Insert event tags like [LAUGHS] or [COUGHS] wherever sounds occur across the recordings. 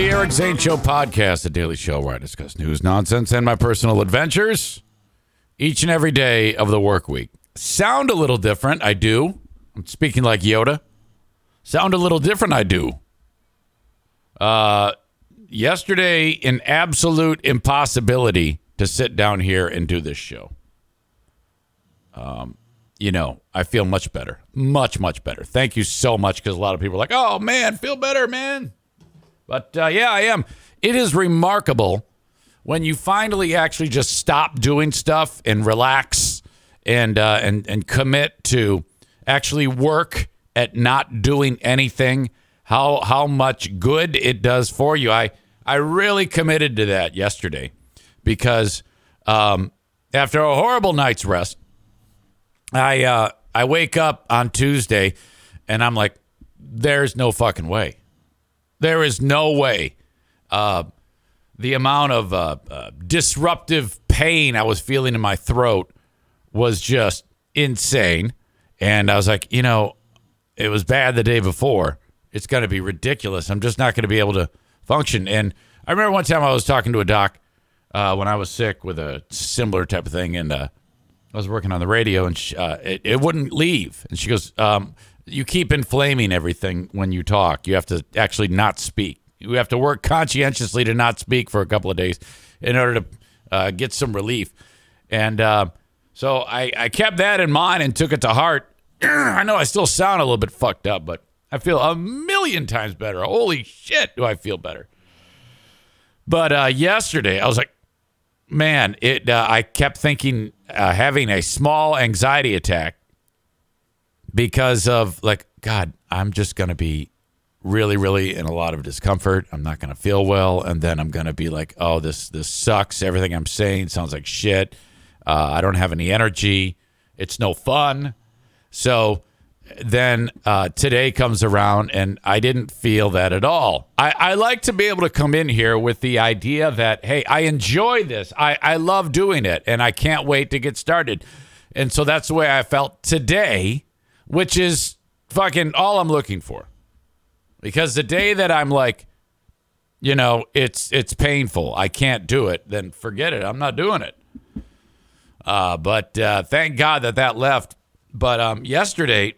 the Eric Zane Show podcast, a daily show where I discuss news, nonsense, and my personal adventures each and every day of the work week. Sound a little different, I do. I'm speaking like Yoda. Sound a little different, I do. Uh, yesterday, an absolute impossibility to sit down here and do this show. Um, you know, I feel much better, much much better. Thank you so much because a lot of people are like, "Oh man, feel better, man." But uh, yeah, I am. It is remarkable when you finally actually just stop doing stuff and relax and uh, and and commit to actually work at not doing anything. How how much good it does for you. I I really committed to that yesterday because um, after a horrible night's rest, I uh, I wake up on Tuesday and I'm like, there's no fucking way. There is no way. Uh, the amount of uh, uh, disruptive pain I was feeling in my throat was just insane. And I was like, you know, it was bad the day before. It's going to be ridiculous. I'm just not going to be able to function. And I remember one time I was talking to a doc uh, when I was sick with a similar type of thing, and uh, I was working on the radio, and she, uh, it, it wouldn't leave. And she goes, um, "You keep inflaming everything when you talk. You have to actually not speak. You have to work conscientiously to not speak for a couple of days in order to uh, get some relief." And uh, so I, I kept that in mind and took it to heart. [CLEARS THROAT] I know I still sound a little bit fucked up, but I feel a million times better. Holy shit, do I feel better? But uh, yesterday, I was like, man, it. Uh, I kept thinking uh, having a small anxiety attack because of like, God, I'm just gonna be really, really in a lot of discomfort. I'm not gonna feel well, and then I'm gonna be like, oh, this this sucks. Everything I'm saying sounds like shit. Uh, I don't have any energy. It's no fun. So then uh, today comes around and I didn't feel that at all. I, I like to be able to come in here with the idea that, hey, I enjoy this. I, I love doing it and I can't wait to get started. And so that's the way I felt today, which is fucking all I'm looking for. Because the day that I'm like, you know, it's it's painful. I can't do it. Then forget it. I'm not doing it. Uh, but uh, thank God that that left. But um, yesterday,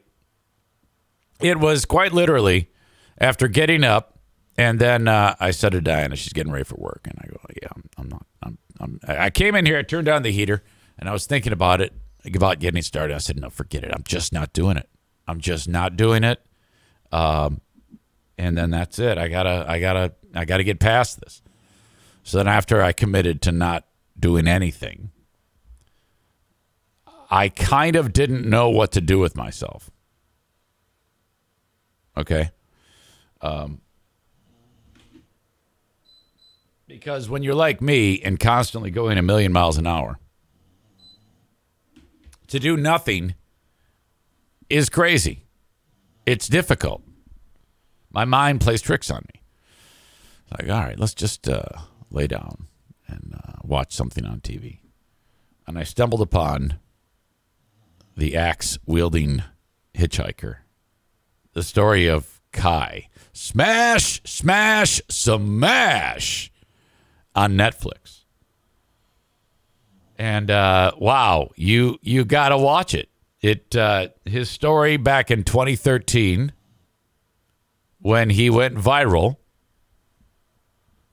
it was quite literally after getting up, and then uh, I said to Diana, she's getting ready for work, and I go, yeah, I'm, I'm not. I'm, I'm, I came in here, I turned down the heater, and I was thinking about it, about getting started. I said, no, forget it. I'm just not doing it. I'm just not doing it. Um, and then that's it. I gotta, I gotta, I gotta get past this. So then after I committed to not doing anything, I kind of didn't know what to do with myself. Okay. Um, because when you're like me and constantly going a million miles an hour, to do nothing is crazy. It's difficult. My mind plays tricks on me. Like, all right, let's just uh, lay down and uh, watch something on TV. And I stumbled upon the axe wielding hitchhiker the story of Kai. Smash, smash, smash on Netflix. And uh, wow, you you got to watch it. It uh, his story back in 2013 when he went viral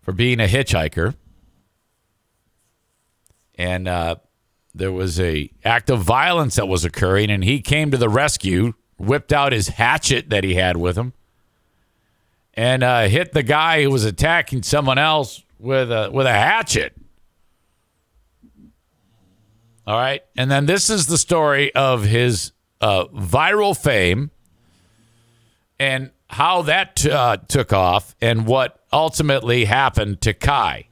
for being a hitchhiker, and uh, there was a act of violence that was occurring, and he came to the rescue whipped out his hatchet that he had with him and uh, hit the guy who was attacking someone else with a with a hatchet. All right, and then this is the story of his uh, viral fame and how that t- uh, took off and what ultimately happened to Kai.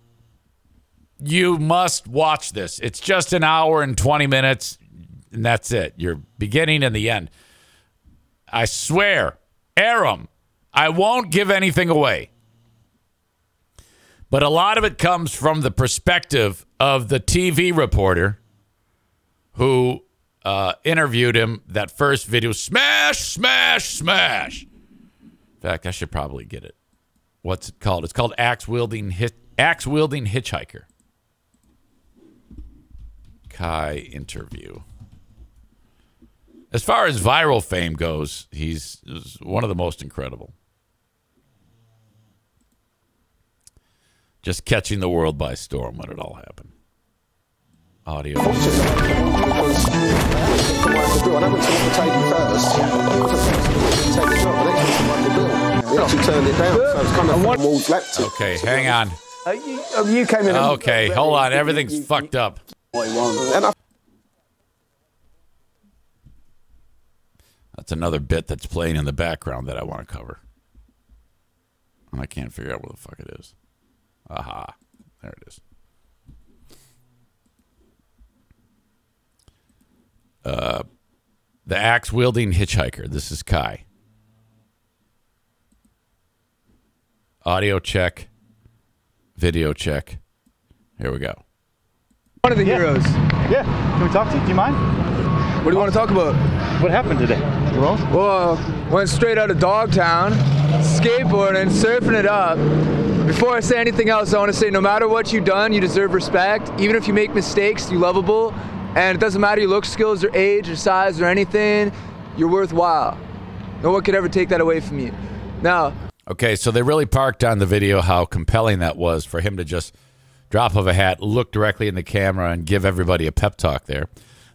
You must watch this. It's just an hour and 20 minutes, and that's it. Your beginning and the end. I swear, Aram, I won't give anything away. But a lot of it comes from the perspective of the TV reporter who uh, interviewed him. That first video, smash, smash, smash. In fact, I should probably get it. what's it called? It's called axe wielding axe wielding hitchhiker. Kai interview. As far as viral fame goes, he's he's one of the most incredible. Just catching the world by storm when it all happened. Audio. Okay, hang on. Uh, you, uh, you came in. Okay, hold on. Everything's fucked up. That's another bit that's playing in the background that I want to cover. And I can't figure out where the fuck it is. Aha. There it is. Uh, the axe wielding hitchhiker. This is Kai. Audio check. Video check. Here we go. One of the heroes. Yeah. Can we talk to you? Do you mind? What do you want to talk about? What happened today? Well, Well, went straight out of Dogtown, skateboarding, surfing it up. Before I say anything else, I want to say no matter what you've done, you deserve respect. Even if you make mistakes, you're lovable. And it doesn't matter your look, skills, or age, or size, or anything, you're worthwhile. No one could ever take that away from you. Now, Okay, so they really parked on the video how compelling that was for him to just drop of a hat, look directly in the camera, and give everybody a pep talk there.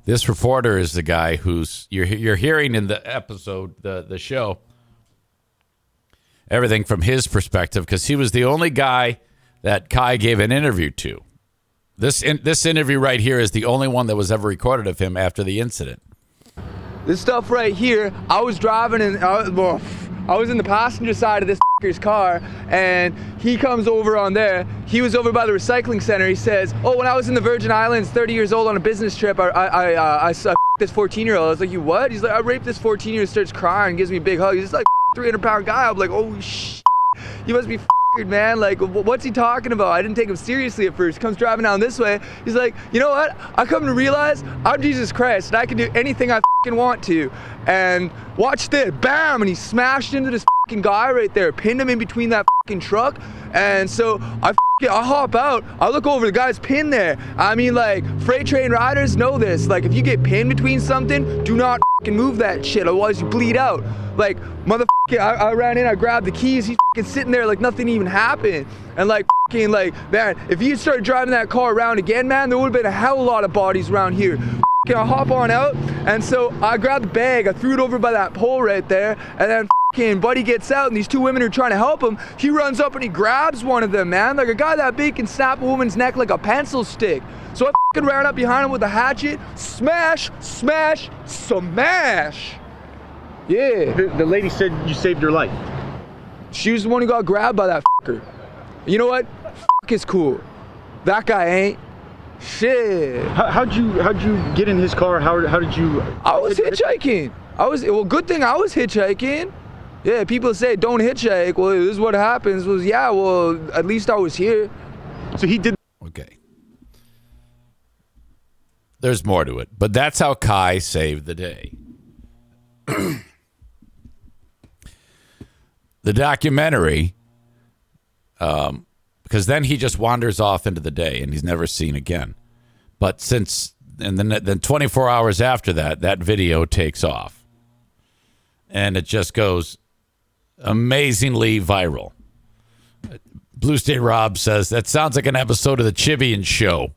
This reporter is the guy who's you're you're hearing in the episode, the the show, everything from his perspective because he was the only guy that Kai gave an interview to. This in, this interview right here is the only one that was ever recorded of him after the incident. This stuff right here, I was driving and I, well, I was in the passenger side of this car and he comes over on there. He was over by the recycling center. He says, oh, when I was in the Virgin Islands, 30 years old on a business trip, I, I, I, uh, this 14 year old. I was like, you what? He's like, I raped this 14 year old, starts crying, gives me a big hug. He's like 300 pound guy. I'm like, oh sh. You must be man. Like, what's he talking about? I didn't take him seriously at first. Comes driving down this way. He's like, you know what? I come to realize I'm Jesus Christ and I can do anything I want to. And watch this, bam! And he smashed into this fing guy right there, pinned him in between that fucking truck. And so I I hop out. I look over, the guy's pinned there. I mean, like freight train riders know this. Like, if you get pinned between something, do not fucking move that shit, otherwise you bleed out. Like, motherfucker, I, I ran in, I grabbed the keys. He's fing sitting there like nothing even happened. And like, fucking, like, man, if you started driving that car around again, man, there would have been a hell of a lot of bodies around here. Can I hop on out? And so I grabbed the bag, I threw it over by that pole right there, and then fucking Buddy gets out, and these two women are trying to help him. He runs up and he grabs one of them, man. Like a guy that big can snap a woman's neck like a pencil stick. So I fucking ran up behind him with a hatchet, smash, smash, smash. Yeah. the, the lady said you saved her life. She was the one who got grabbed by that fucker. You know what? Fuck is cool. That guy ain't. Shit. How, how'd you how'd you get in his car? How, how did you? I was hitchhiking. I was well. Good thing I was hitchhiking. Yeah, people say don't hitchhike. Well, this is what happens. Was yeah. Well, at least I was here. So he did Okay. There's more to it, but that's how Kai saved the day. [CLEARS THROAT] the documentary, um, because then he just wanders off into the day and he's never seen again. But since and then then 24 hours after that, that video takes off, and it just goes amazingly viral. Blue State Rob says that sounds like an episode of the Chibian Show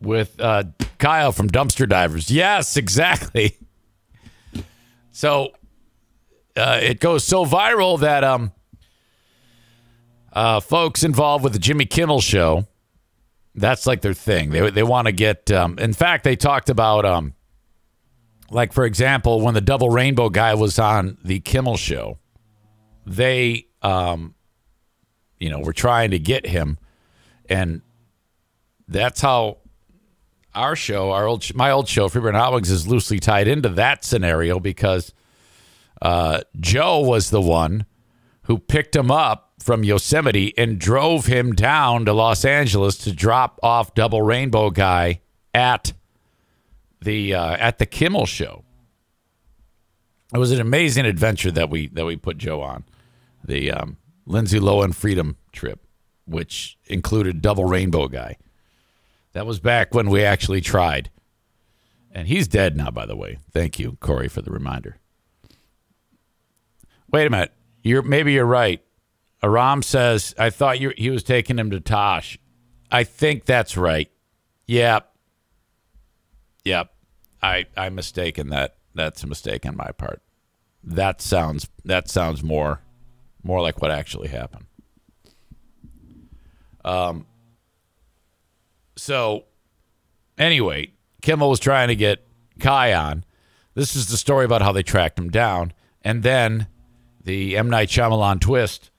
with uh, Kyle from Dumpster Divers. Yes, exactly. [LAUGHS] So uh, it goes so viral that um, uh, folks involved with the Jimmy Kimmel Show, that's like their thing. They they want to get. Um, in fact, they talked about um, like for example, when the Double Rainbow guy was on the Kimmel Show, they um, you know, were trying to get him, and that's how our show, our old, my old show, Free Beer and Hot Wings, is loosely tied into that scenario because uh, Joe was the one who picked him up from Yosemite and drove him down to Los Angeles to drop off Double Rainbow guy at the uh, at the Kimmel show. It was an amazing adventure that we that we put Joe on. The um, Lindsay Lohan Freedom Trip, which included Double Rainbow Guy. That was back when we actually tried. And he's dead now, by the way. Thank you, Corey, for the reminder. Wait a minute. You're maybe you're right. Aram says, I thought you, he was taking him to Tosh. I think that's right. Yep. Yep. I I'm mistaken that. That's a mistake on my part. That sounds that sounds more more like what actually happened. Um so anyway, Kimmel was trying to get Kai on. This is the story about how they tracked him down. And then the M. Night Shyamalan twist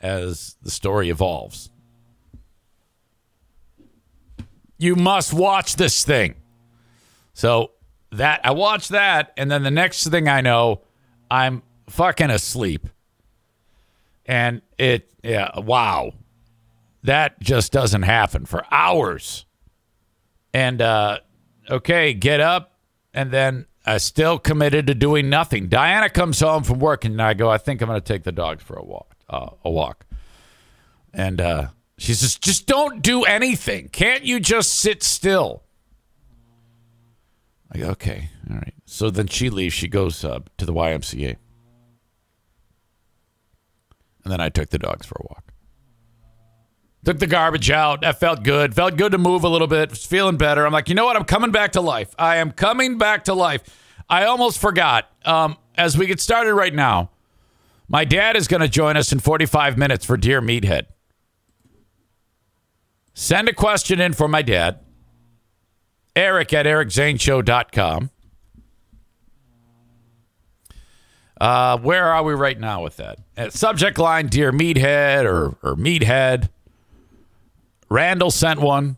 as the story evolves. You must watch this thing. So that I watched that, and then the next thing I know, I'm fucking asleep. And it, yeah, wow. That just doesn't happen for hours. And, uh, okay, get up. And then I still committed to doing nothing. Diana comes home from work, and I go, I think I'm going to take the dogs for a walk. Uh, a walk. And uh, she says, just don't do anything. Can't you just sit still? I go, okay, all right. So then she leaves. She goes uh, to the YMCA. And then I took the dogs for a walk. Took the garbage out. That felt good. Felt good to move a little bit. Was feeling better. I'm like, you know what? I'm coming back to life. I am coming back to life. I almost forgot. Um, as we get started right now, my dad is going to join us in 45 minutes for Dear Meathead. Send a question in for my dad. Eric at ericzaneshow.com. Uh, where are we right now with that? At subject line, Dear Meathead or, or Meathead. Randall sent one.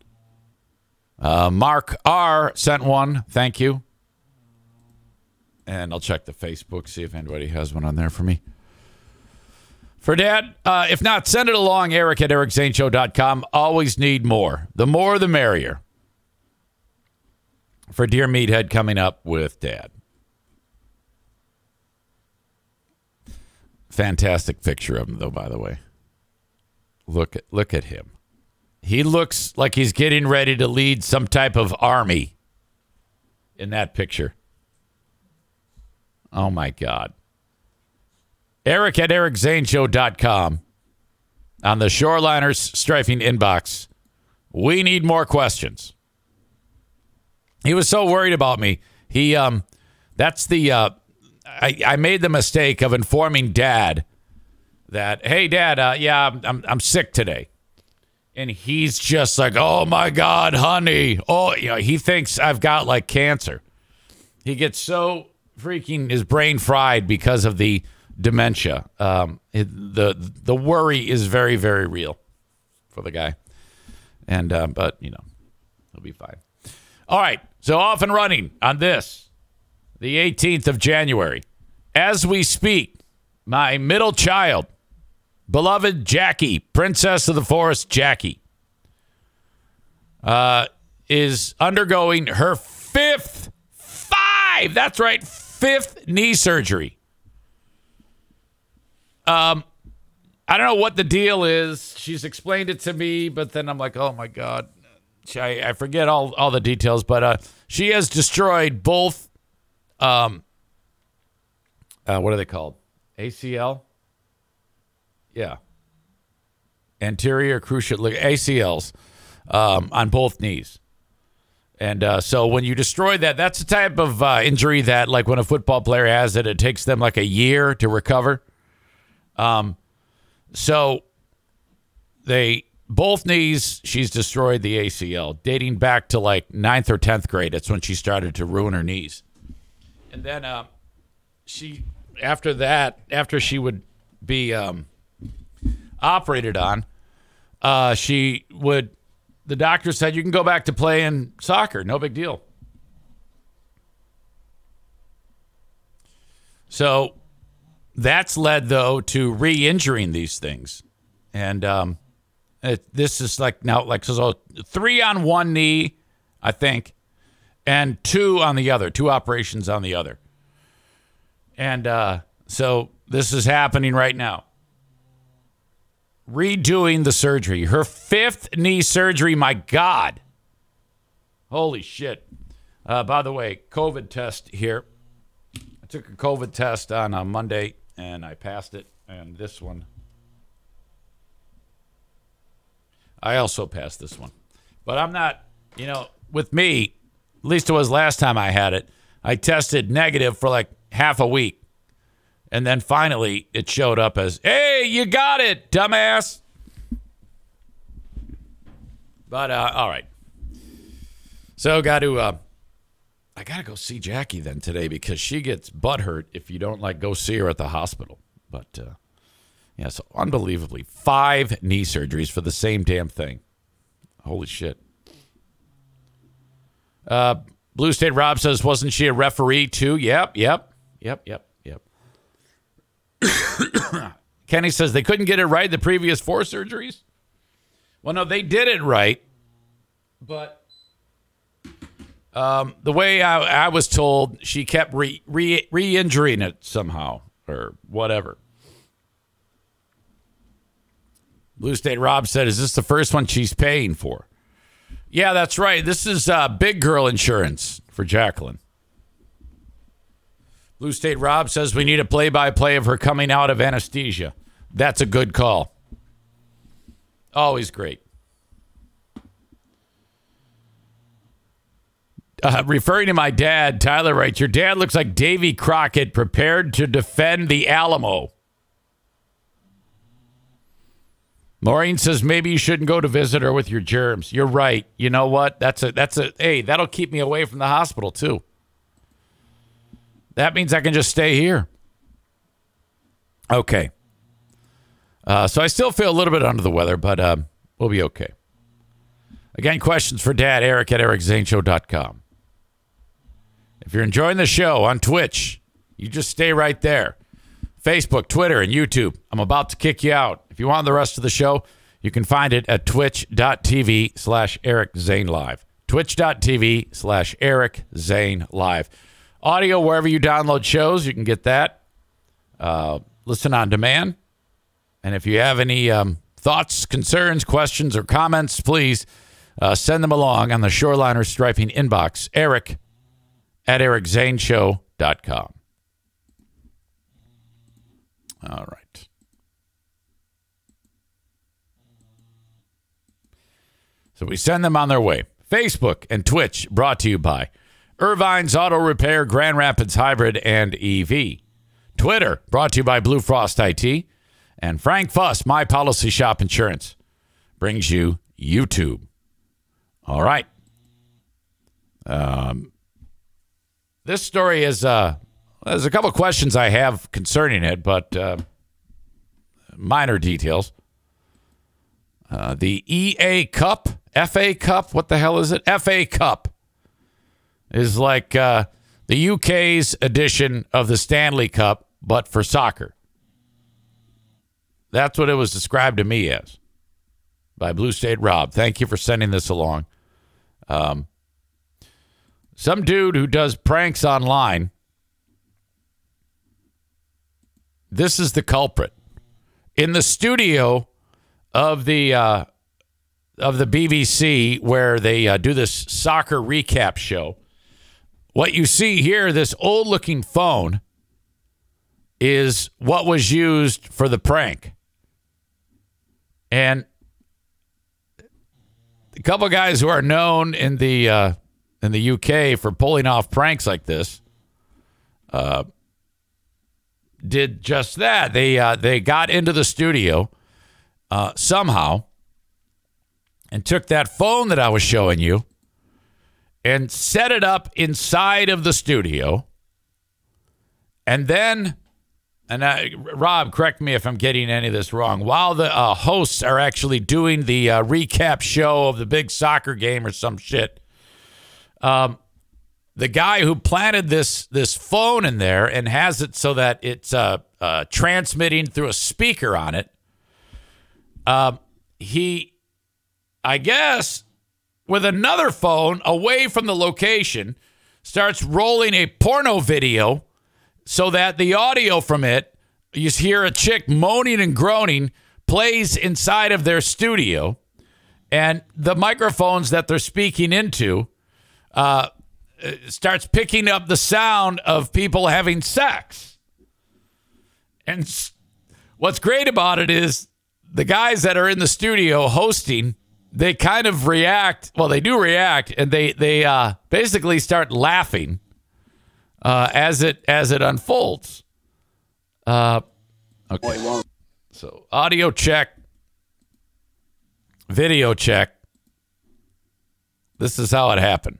Uh, Mark R sent one. Thank you. And I'll check the Facebook, see if anybody has one on there for me. For Dad, uh, if not, send it along, Eric at ericzaneshow.com. Always need more. The more, the merrier. For Dear Meathead coming up with Dad. Fantastic picture of him, though, by the way. Look at look at him. He looks like he's getting ready to lead some type of army in that picture. Oh my God. Eric at ericzaneshow.com on the Shoreliners striping inbox. We need more questions. He was so worried about me. He um that's the uh I, I made the mistake of informing dad that, hey dad, uh, yeah, I'm, I'm I'm sick today. And he's just like, oh my God, honey. Oh, you know, he thinks I've got like cancer. He gets so freaking his brain fried because of the dementia. Um, the the worry is very very real for the guy, and uh, but you know he'll be fine. All right, so off and running on this, the 18th of January, as we speak. My middle child, beloved Jackie, Princess of the Forest, Jackie, uh, is undergoing her fifth five. That's right, fifth knee surgery. Um, I don't know what the deal is. She's explained it to me, but then I'm like, oh my god, I, forget all all the details. But uh, she has destroyed both. Um, uh, what are they called? ACL. Yeah. Anterior cruciate ACLs um, on both knees. And uh, so when you destroy that, that's the type of uh, injury that, like when a football player has it, it takes them like a year to recover. Um, so they both knees, she's destroyed the ACL, dating back to like ninth or tenth grade. That's when she started to ruin her knees. And then uh, she, after that, after she would be um, operated on, uh, she would. The doctor said you can go back to playing soccer, no big deal. So that's led though to re-injuring these things, and um, it, this is like now like so three on one knee, I think, and two on the other, two operations on the other, and uh, so this is happening right now. redoing the surgery. Her fifth knee surgery. My God. Holy shit. Uh, by the way, COVID test here. I took a COVID test on a Monday and I passed it. And this one, I also passed this one. But I'm not, you know, with me, at least it was last time I had it, I tested negative for like half a week. And then finally it showed up as, hey, you got it, dumbass. But, uh, all right. So, got to, uh, I got to go see Jackie then today because she gets butthurt if you don't like go see her at the hospital. But, uh, yeah, so unbelievably, five knee surgeries for the same damn thing. Holy shit. Uh, Blue State Rob says, wasn't she a referee too? Yep, yep, yep, yep, yep. [COUGHS] Kenny says they couldn't get it right the previous four surgeries. Well, no, they did it right, but um, the way I, I was told, she kept re, re, re-injuring it somehow or whatever. Blue State Rob said, "Is this the first one she's paying for?" Yeah, that's right. This is uh, big girl insurance for Jacqueline. Blue State Rob says we need a play-by-play of her coming out of anesthesia. That's a good call. Always great. Uh, referring to my dad, Tyler writes, Your dad looks like Davy Crockett prepared to defend the Alamo. Maureen says maybe you shouldn't go to visit her with your germs. You're right. You know what? That's a that's a hey, that'll keep me away from the hospital too. That means I can just stay here. Okay. Uh, so I still feel a little bit under the weather, but uh, we'll be okay. Again, questions for Dad, Eric at ericzaneshow.com. If you're enjoying the show on Twitch, you just stay right there. Facebook, Twitter, and YouTube. I'm about to kick you out. If you want the rest of the show, you can find it at twitch.tv slash Eric Zane Live. Twitch.tv slash Eric Zane Live. Audio, wherever you download shows, you can get that. Uh, listen on demand. And if you have any um, thoughts, concerns, questions, or comments, please uh, send them along on the Shoreliner Striping inbox. Eric at ericzaneshow.com. All right. So we send them on their way. Facebook and Twitch brought to you by Ervine's Auto Repair, Grand Rapids Hybrid, and EV. Twitter brought to you by Blue Frost IT. And Frank Fuss, My Policy Shop Insurance, brings you YouTube. All right. Um, this story is uh, there's a couple questions I have concerning it, but uh, minor details. Uh, the EA Cup, FA Cup, what the hell is it? FA Cup is like uh, the UK's edition of the Stanley Cup, but for soccer. That's what it was described to me as by Blue State Rob. Thank you for sending this along. Um, some dude who does pranks online. This is the culprit in the studio of the uh, of the BBC where they uh, do this soccer recap show. What you see here, this old looking phone, is what was used for the prank. And a couple guys who are known in the uh, in the UK for pulling off pranks like this uh, did just that. They uh, they got into the studio uh, somehow and took that phone that I was showing you and set it up inside of the studio, and then and uh, Rob, correct me if I'm getting any of this wrong. While the uh, hosts are actually doing the uh, recap show of the big soccer game or some shit, um, the guy who planted this this phone in there and has it so that it's uh, uh, transmitting through a speaker on it, um, he, I guess, with another phone away from the location, starts rolling a porno video so that the audio from it, you hear a chick moaning and groaning, plays inside of their studio, and the microphones that they're speaking into uh, starts picking up the sound of people having sex. And what's great about it is the guys that are in the studio hosting, they kind of react. Well, they do react, and they they uh, basically start laughing uh, as it as it unfolds. Uh, okay. So audio check, video check. This is how it happened,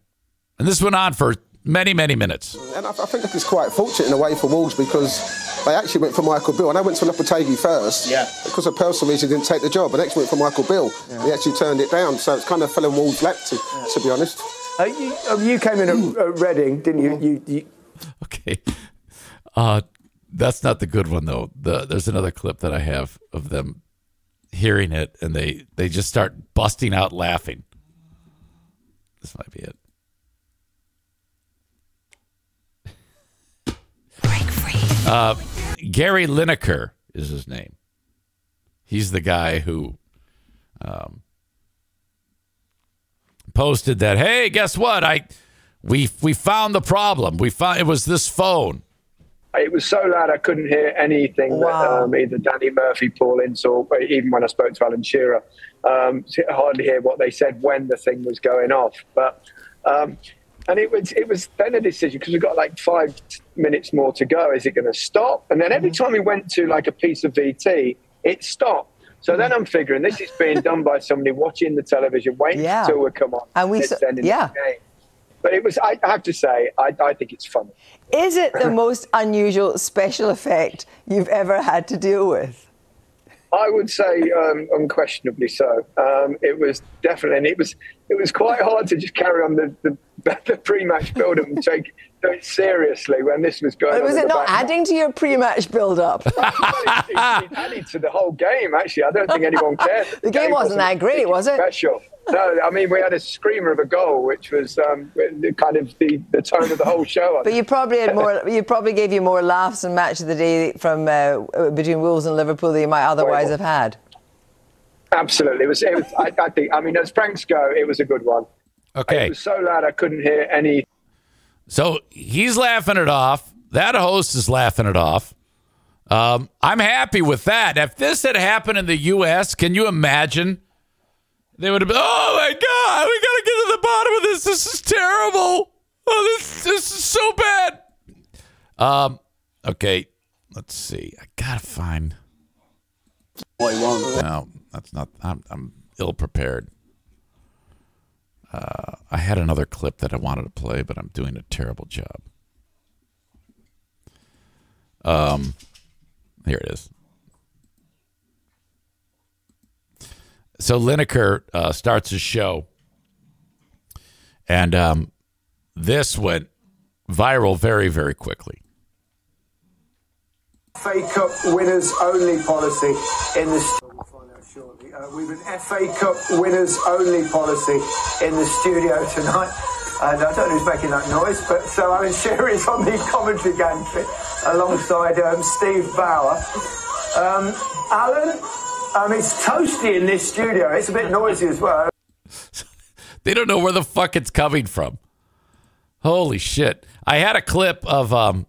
and this went on for many many minutes. And I, I think it's quite fortunate in a way for Wolves because they actually went for Michael Beale. And I went to Lopetegui first. Yeah. Because of personal reasons, didn't take the job. And next went for Michael Beale. He actually turned it down. So it's kind of fell in Wolves' lap, to, to be honest. Uh, you, uh, you came in at, at Reading, didn't you? you, you Okay. Uh, that's not the good one though. The, there's another clip that I have of them hearing it, and they they just start busting out laughing. This might be it. Uh, Gary Lineker is his name. He's the guy who um, posted that. Hey, guess what? I we we found the problem. We found it was this phone. It was so loud I couldn't hear anything Wow. that um, either Danny Murphy, Paul Ince, or even when I spoke to Alan Shearer, um, I hardly hear what they said when the thing was going off. But um, and it was it was then a decision because we've got like five minutes more to go. Is it going to stop? And then every Mm-hmm. time we went to like a piece of VT, it stopped. So then I'm figuring this is being done by somebody watching the television, waiting Yeah. till we come on, And we it's s- ending yeah. the game. But it was, I have to say, I, I think it's funny. is it the most unusual special effect you've ever had to deal with? I would say um, unquestionably so. Um, it was definitely, and it was it was quite hard to just carry on the, the, [LAUGHS] the pre-match build-up and take it seriously when this was going. on was in it not background. adding to your pre-match build-up? [LAUGHS] Well, it, it, it added to the whole game. Actually, I don't think anyone cared. [LAUGHS] The game wasn't that great, was it? Special. No, I mean we had a screamer of a goal, which was um, kind of the, the tone of the whole show. I But you probably had more. You probably gave you more laughs and match of the day from uh, between Wolves and Liverpool than you might otherwise have had. Absolutely, it was. It was I, I think. I mean, as pranks go, it was a good one. Okay. It was so loud I couldn't hear any So he's laughing it off. That host is laughing it off. Um, I'm happy with that. If this had happened in the U.S., can you imagine? They would have been, oh my God, we got to get to the bottom of this. This is terrible. Oh, this, this is so bad. Um, okay, let's see. I got to find. No, that's not, I'm, I'm ill prepared. Uh, I had another clip that I wanted to play, but I'm doing a terrible job. Um, here it is. So Lineker uh, starts his show, and um, this went viral very, very quickly. FA Cup winners only policy in the. We'll find out shortly. Uh, we've an FA Cup winners only policy in the studio tonight. And I don't know who's making that noise, but so Alan Shearer is on the commentary gantry alongside um, Steve Bower. Um, Alan, um, it's toasty in this studio. It's a bit noisy as well. [LAUGHS] They don't know where the fuck it's coming from. Holy shit! I had a clip of um,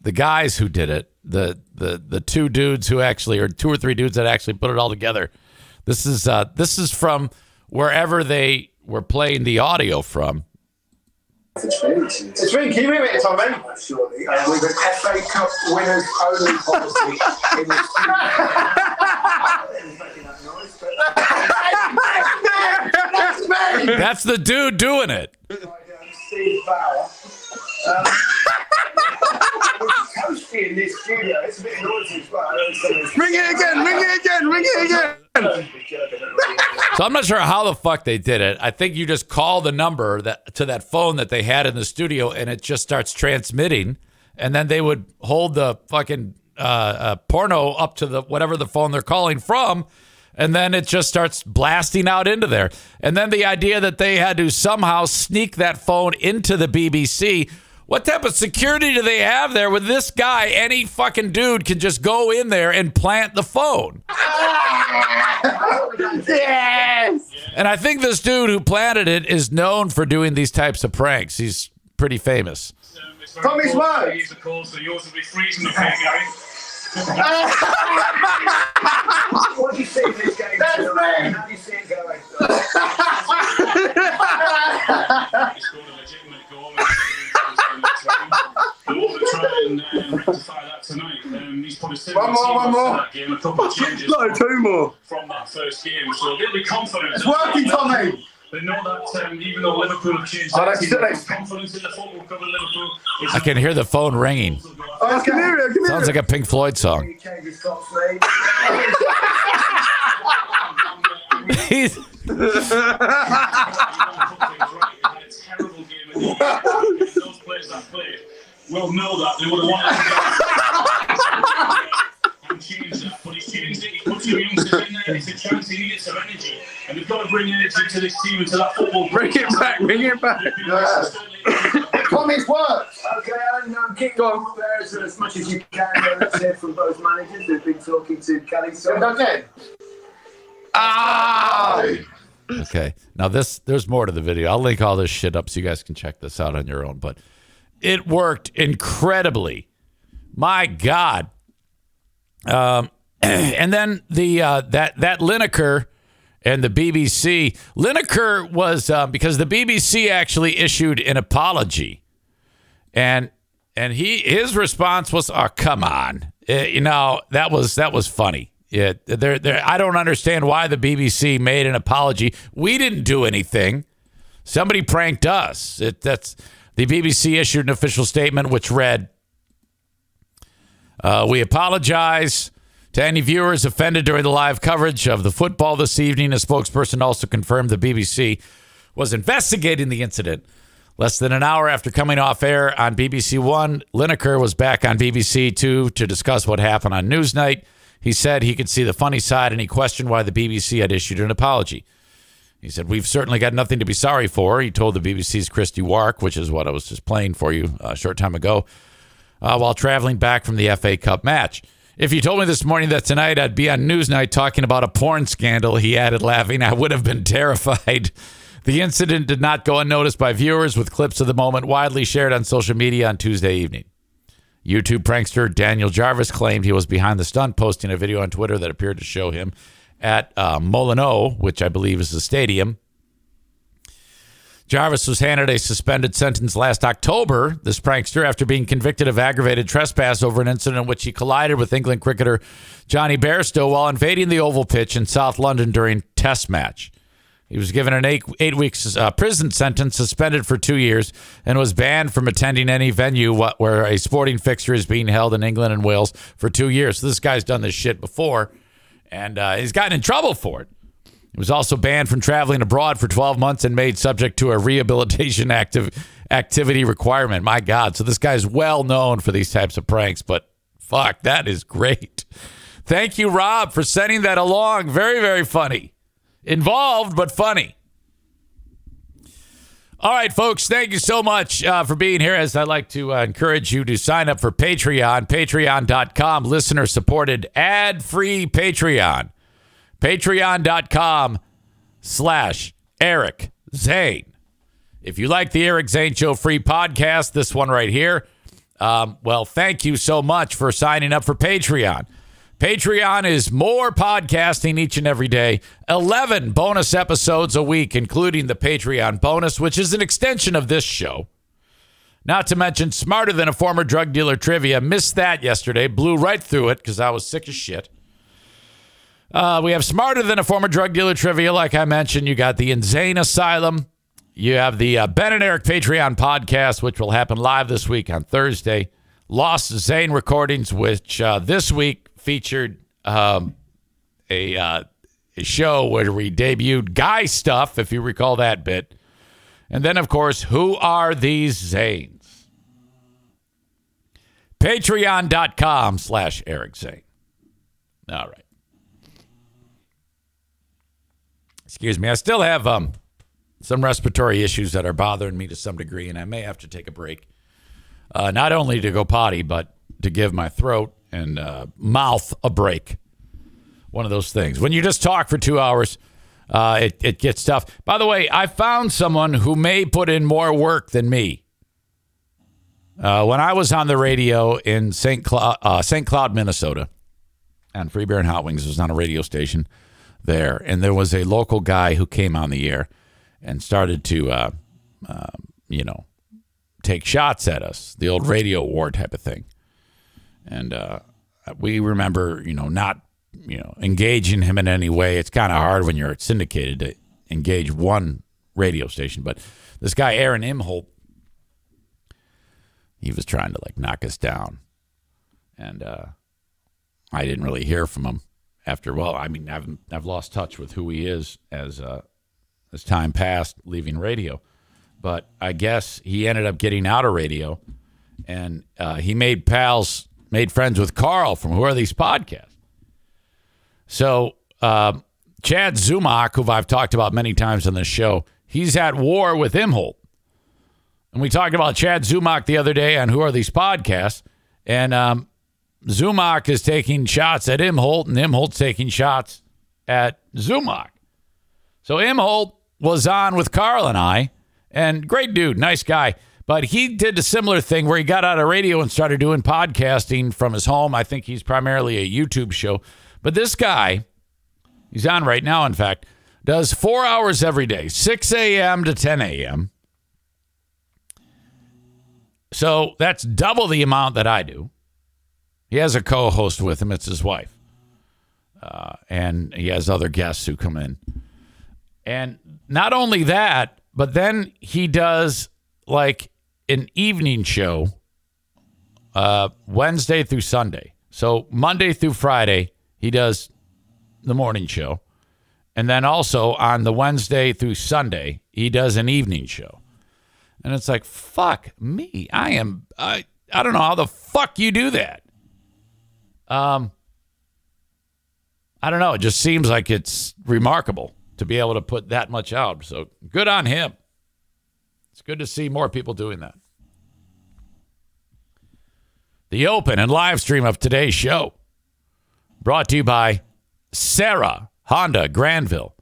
the guys who did it. The the the two dudes who actually, or two or three dudes that actually put it all together. This is uh, this is from wherever they were playing the audio from. It's ring. Can you hear it, Tommy? Surely. Uh, we've an FA Cup winners only policy in the [LAUGHS] studio. That's the dude doing it. Steve Bower. Um, [LAUGHS] it's toasty in this studio. It's a bit noisy as well. Ring it again, ring it again, ring it again. So I'm not sure how the fuck they did it. I think you just call the number that to that phone that they had in the studio, and it just starts transmitting. And then they would hold the fucking uh, uh, porno up to the whatever the phone they're calling from, and then it just starts blasting out into there. And then the idea that they had to somehow sneak that phone into the BBC. What type of security do they have there with this guy? Any fucking dude can just go in there and plant the phone. [LAUGHS] yes. And I think this dude who planted it is known for doing these types of pranks. He's pretty famous. Tommy's words. Use the call, so yours will be freezing up here, Gary. [LAUGHS] What do you see in this game? That's tonight? me. How do you see it going? [LAUGHS] He scored a legitimate we'll try and uh, rectify that tonight. Um, he's put a One more, one more. that game, a couple of [LAUGHS] changes No, two more. from that first game, so they'll be confident. It's working, Tommy. They know that um, even though Liverpool have changed Oh, their that's team, still- they've confidence in the football club of Liverpool. I can hear the phone ringing. Oh, I can hear it. I can hear Sounds it. like a Pink Floyd song. He changes tops. He's, Those players that played will know that they would have wanted to and change that, but he's changed it. He's put two youngsters in there. It's a chance he needed some energy, and they've got to bring energy to this team and to that football. Bring it back. Bring it back. Tommy's words. Okay, and um, keep on there as, as much as you can. Uh, Let's hear from both managers who've been talking to Kelly. So, Again. Ah. okay. Now this there's more to the video. I'll link all this shit up so you guys can check this out on your own. But it worked incredibly. My God. Um, [CLEARS THROAT] and then the uh, that that Lineker and the BBC. Lineker was uh, because the BBC actually issued an apology, and and he his response was, "Oh, come on, Eh, you know that was that was funny." Yeah, there, there. I don't understand why the BBC made an apology. We didn't do anything. Somebody pranked us. It, that's the BBC issued an official statement which read, uh, "We apologize." To any viewers offended during the live coverage of the football this evening, a spokesperson also confirmed the BBC was investigating the incident. Less than an hour after coming off air on BBC One, Lineker was back on BBC Two to discuss what happened on Newsnight. He said he could see the funny side and he questioned why the BBC had issued an apology. He said, We've certainly got nothing to be sorry for. He told the BBC's Kirsty Wark, which is what I was just playing for you a short time ago, uh, while traveling back from the FA Cup match. If you told me this morning that tonight I'd be on Newsnight talking about a porn scandal, he added, laughing, I would have been terrified. The incident did not go unnoticed by viewers, with clips of the moment widely shared on social media on Tuesday evening. YouTube prankster Daniel Jarvis claimed he was behind the stunt, posting a video on Twitter that appeared to show him at uh, which I believe is the stadium. Jarvis was handed a suspended sentence last October. This prankster, after being convicted of aggravated trespass over an incident in which he collided with England cricketer Jonny Bairstow while invading the oval pitch in South London during Test match. He was given an eight eight weeks uh, prison sentence, suspended for two years, and was banned from attending any venue wh- where a sporting fixture is being held in England and Wales for two years. So this guy's done this shit before, and uh, he's gotten in trouble for it. He was also banned from traveling abroad for 12 months and made subject to a rehabilitation active activity requirement. My God. So this guy's well known for these types of pranks, but fuck, that is great. Thank you, Rob, for sending that along. Very, very funny. Involved, but funny. All right, folks, thank you so much uh, for being here. As I'd like to uh, encourage you to sign up for Patreon, patreon.com, listener supported, ad free Patreon patreon.com slash Eric Zane. If you like the Eric Zane Show free podcast, this one right here, um, well, thank you so much for signing up for Patreon. Patreon is more podcasting each and every day, 11 bonus episodes a week, including the Patreon bonus, which is an extension of this show. Not to mention Smarter Than a Former Drug Dealer Trivia. Missed that yesterday, blew right through it because I was sick as shit. Uh, we have Smarter Than a Former Drug Dealer Trivia, like I mentioned. You got the Insane Asylum. You have the uh, Ben and Eric Patreon podcast, which will happen live this week on Thursday. Lost Zane Recordings, which uh, this week featured um, a, uh, a show where we debuted Guy Stuff, if you recall that bit. And then, of course, Who Are These Zanes? Patreon.com slash Eric Zane. All right. Excuse me. I still have um, some respiratory issues that are bothering me to some degree, and I may have to take a break. Uh, not only to go potty, but to give my throat and uh, mouth a break. one of those things. When you just talk for two hours, uh, it, it gets tough. By the way, I found someone who may put in more work than me. Uh, when I was on the radio in St. Cloud, uh, St. Cloud, Minnesota, and Free Beer and Hot Wings was on a radio station there, and there was a local guy who came on the air and started to, uh, uh, you know, take shots at us, the old radio war type of thing. And uh, we remember, you know, not, you know, engaging him in any way. It's kind of hard when you're syndicated to engage one radio station. But this guy, Aaron Imholt, he was trying to like knock us down. And uh, I didn't really hear from him after. Well, I mean, I've I've lost touch with who he is as uh, as time passed, leaving radio. But I guess he ended up getting out of radio, and uh, he made pals, made friends with Carl from Who Are These Podcasts. So uh, Chad Zumock, who I've talked about many times on this show, he's at war with Imholt. And we talked about Chad Zumock the other day on Who Are These Podcasts, and um, Zumock is taking shots at Imholt, and Imholt's taking shots at Zumock. So Imholt was on with Carl and I, and great dude, nice guy. But he did a similar thing where he got out of radio and started doing podcasting from his home. I think he's primarily a YouTube show. But this guy, he's on right now, in fact, does four hours every day, 6 a.m. to 10 a.m. So that's double the amount that I do. He has a co host with him, it's his wife. Uh, and he has other guests who come in. And not only that, but then he does like an evening show uh, Wednesday through Sunday. So Monday through Friday, he does the morning show. And then also on the Wednesday through Sunday, he does an evening show. And it's like, fuck me. I am, I, I don't know how the fuck you do that. Um, I don't know. It just seems like it's remarkable to be able to put that much out. So good on him. It's good to see more people doing that. The open and live stream of today's show brought to you by Serra Honda Grandville.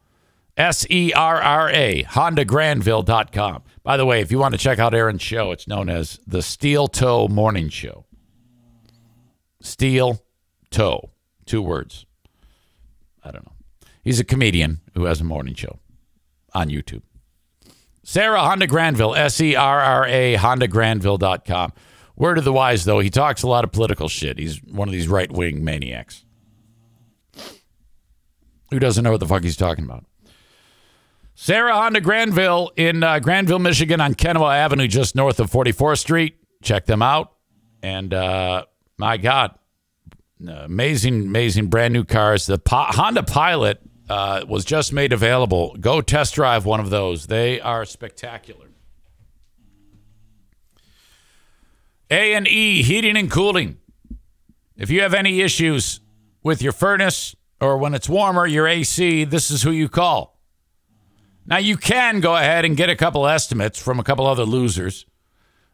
S E R R A, HondaGrandville.com. By the way, if you want to check out Aaron's show, it's known as the Steel Toe Morning Show. Steel Toe, two words. I don't know. He's a comedian who has a morning show on YouTube. Serra Honda Grandville, S E R R A, HondaGrandville.com. Word of the wise, though, he talks a lot of political shit. He's one of these right wing maniacs who doesn't know what the fuck he's talking about. Serra Honda Grandville in uh, Grandville, Michigan on Kenowa Avenue, just north of 44th Street. Check them out. And uh, my God, amazing, amazing brand new cars. The po- Honda Pilot uh, was just made available. Go test drive one of those. They are spectacular. A and E Heating and Cooling. If you have any issues with your furnace or when it's warmer, your AC, this is who you call. Now you can go ahead and get a couple estimates from a couple other losers,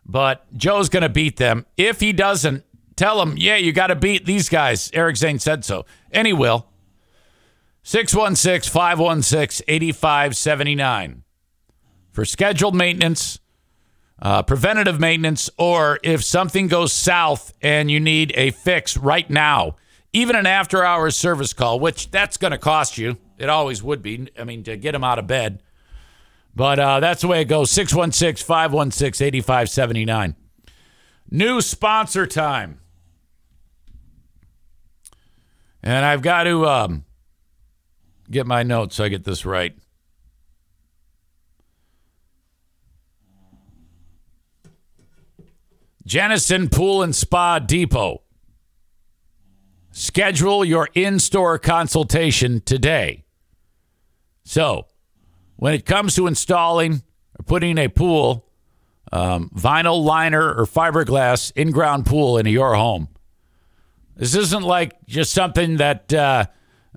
but Joe's going to beat them. If he doesn't, tell him, yeah, you got to beat these guys. Eric Zane said so. And he will. 616 516 8579 for scheduled maintenance, uh, preventative maintenance, or if something goes south and you need a fix right now, even an after hours service call, which that's going to cost you. It always would be. I mean, to get them out of bed. But uh, that's the way it goes 616 516 8579. New sponsor time. And I've got to um, get my notes so I get this right. Jenison Pool and Spa Depot. Schedule your in store consultation today. So, when it comes to installing or putting a pool, um, vinyl liner or fiberglass in ground pool into your home, this isn't like just something that uh,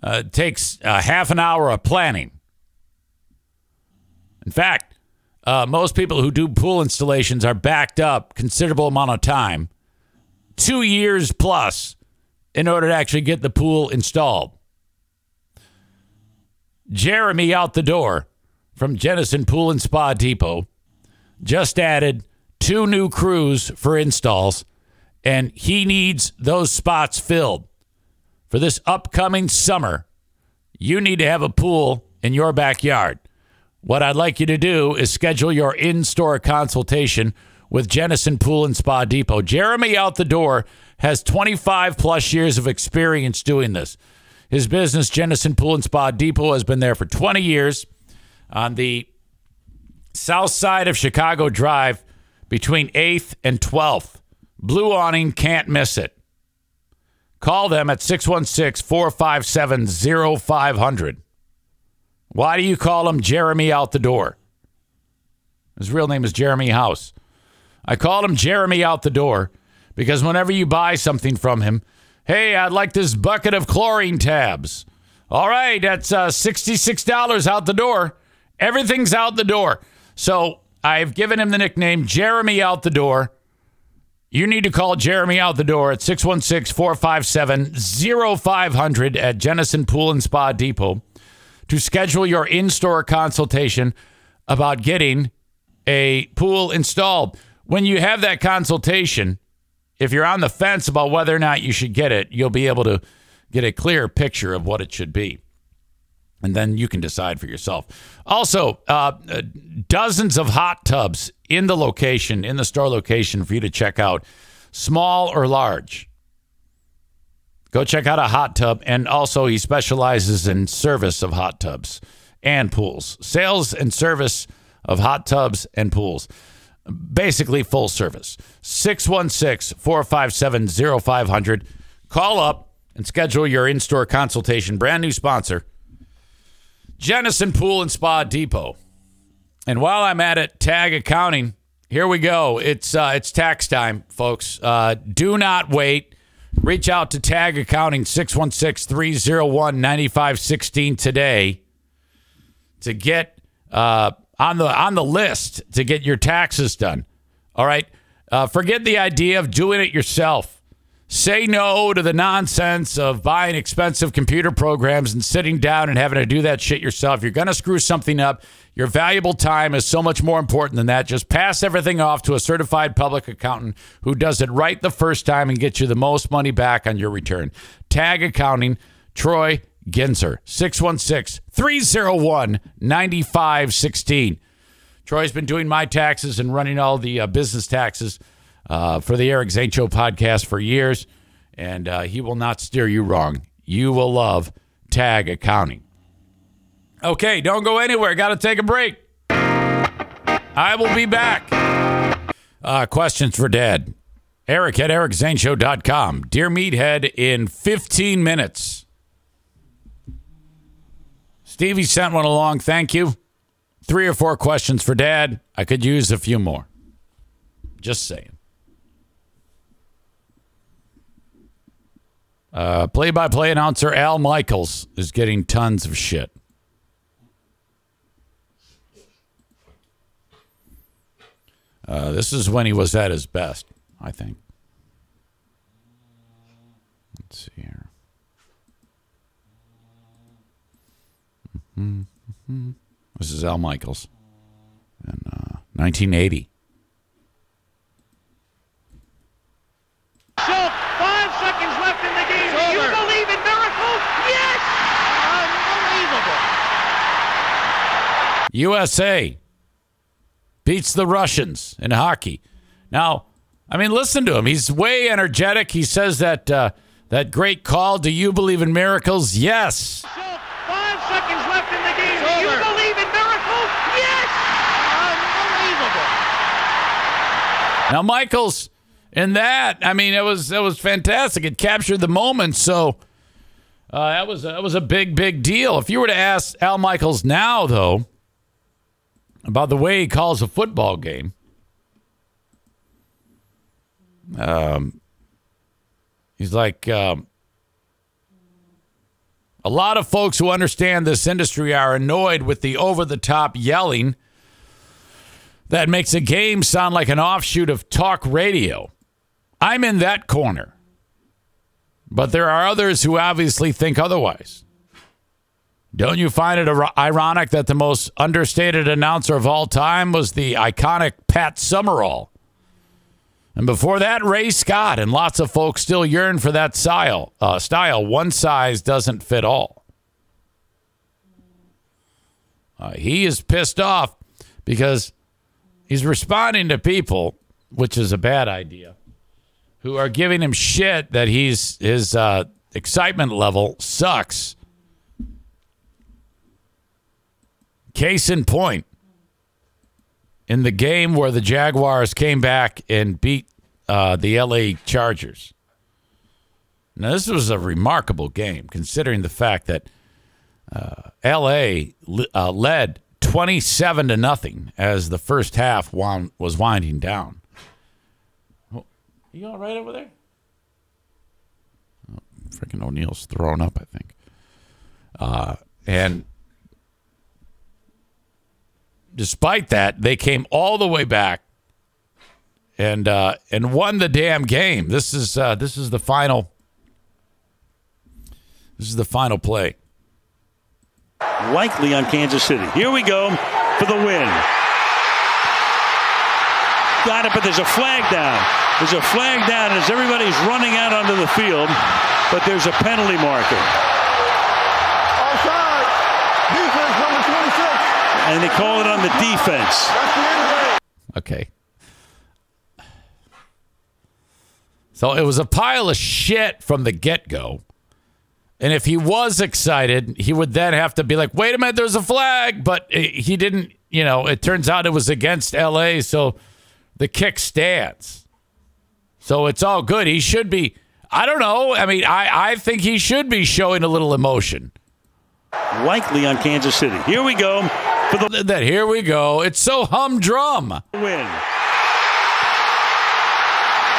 uh, takes uh, half an hour of planning. In fact, uh, most people who do pool installations are backed up considerable amount of time, two years plus, in order to actually get the pool installed. Jeremy out the door from Jenison Pool and Spa Depot just added two new crews for installs, and he needs those spots filled. For this upcoming summer, you need to have a pool in your backyard. What I'd like you to do is schedule your in store consultation with Jenison Pool and Spa Depot. Jeremy out the door has 25 plus years of experience doing this. His business, Jenison Pool and Spa Depot, has been there for 20 years on the south side of Chicago Drive between 8th and 12th. Blue awning, can't miss it. Call them at 616 457 0500. Why do you call him Jeremy out the door? His real name is Jeremy House. I call him Jeremy out the door because whenever you buy something from him, hey, I'd like this bucket of chlorine tabs. All right, that's uh, $66 out the door. Everything's out the door. So I've given him the nickname Jeremy out the door. You need to call Jeremy out the door at 616 457 0500 at Jenison Pool and Spa Depot to schedule your in store consultation about getting a pool installed. When you have that consultation, if you're on the fence about whether or not you should get it, you'll be able to get a clear picture of what it should be. And then you can decide for yourself. Also, uh, dozens of hot tubs in the location, in the store location for you to check out, small or large. Go check out a hot tub. And also, he specializes in service of hot tubs and pools, sales and service of hot tubs and pools. Basically, full service. 616 457 0500. Call up and schedule your in store consultation. Brand new sponsor, Jenison Pool and Spa Depot. And while I'm at it, Tag Accounting, here we go. It's uh, it's tax time, folks. Uh, do not wait. Reach out to Tag Accounting 616 301 9516 today to get uh, on the on the list to get your taxes done. All right. Uh, forget the idea of doing it yourself. Say no to the nonsense of buying expensive computer programs and sitting down and having to do that shit yourself. You're going to screw something up. Your valuable time is so much more important than that. Just pass everything off to a certified public accountant who does it right the first time and gets you the most money back on your return. Tag Accounting, Troy Ginzer, 616 301 9516. Troy's been doing my taxes and running all the uh, business taxes uh, for the Eric Zane Show podcast for years, and uh, he will not steer you wrong. You will love Tag Accounting. Okay, don't go anywhere. Got to take a break. I will be back. Uh, questions for Dad. Eric at ericzaneshow.com. Dear Meathead, in 15 minutes. Stevie sent one along. Thank you. Three or four questions for Dad. I could use a few more. Just saying. Uh, play-by-play announcer Al Michaels is getting tons of shit. Uh, this is when he was at his best, I think. Let's see here. Mm-hmm. This is Al Michaels in uh, 1980. So, five seconds left in the game. Do you believe in miracles? Yes! Unbelievable. USA beats the Russians in hockey. Now, I mean, listen to him. He's way energetic. He says that uh, that great call. Do you believe in miracles? Yes. So, five seconds left in the game. Do you believe in miracles? Yes! Unbelievable. Now, Michaels, in that, I mean, it was it was fantastic. It captured the moment. So uh, that was that was a big big deal. If you were to ask Al Michaels now, though, about the way he calls a football game, um, he's like. Um, a lot of folks who understand this industry are annoyed with the over the top yelling that makes a game sound like an offshoot of talk radio. I'm in that corner. But there are others who obviously think otherwise. Don't you find it ir- ironic that the most understated announcer of all time was the iconic Pat Summerall? And before that, Ray Scott, and lots of folks still yearn for that style. Uh, style. One size doesn't fit all. Uh, he is pissed off because he's responding to people, which is a bad idea, who are giving him shit that he's his uh, excitement level sucks. Case in point, in the game where the Jaguars came back and beat uh, the LA Chargers. Now, this was a remarkable game considering the fact that uh, LA uh, led 27 to nothing as the first half wound, was winding down. Oh, you all right over there? Oh, freaking O'Neill's thrown up, I think. Uh, and despite that, they came all the way back and uh, and won the damn game. This is uh, this is the final. This is the final play. Likely on Kansas City. Here we go for the win. Got it, but there's a flag down. There's a flag down as everybody's running out onto the field, but there's a penalty marker. Offside. Defense number 26. And they call it on the defense. That's the end of it. Okay. So it was a pile of shit from the get go. And if he was excited, he would then have to be like, wait a minute, there's a flag. But eh, he didn't, you know, it turns out it was against LA. So the kick stands. So it's all good. He should be, I don't know. I mean, I, I think he should be showing a little emotion. Likely on Kansas City. Here we go for the That here we go. It's so humdrum. win.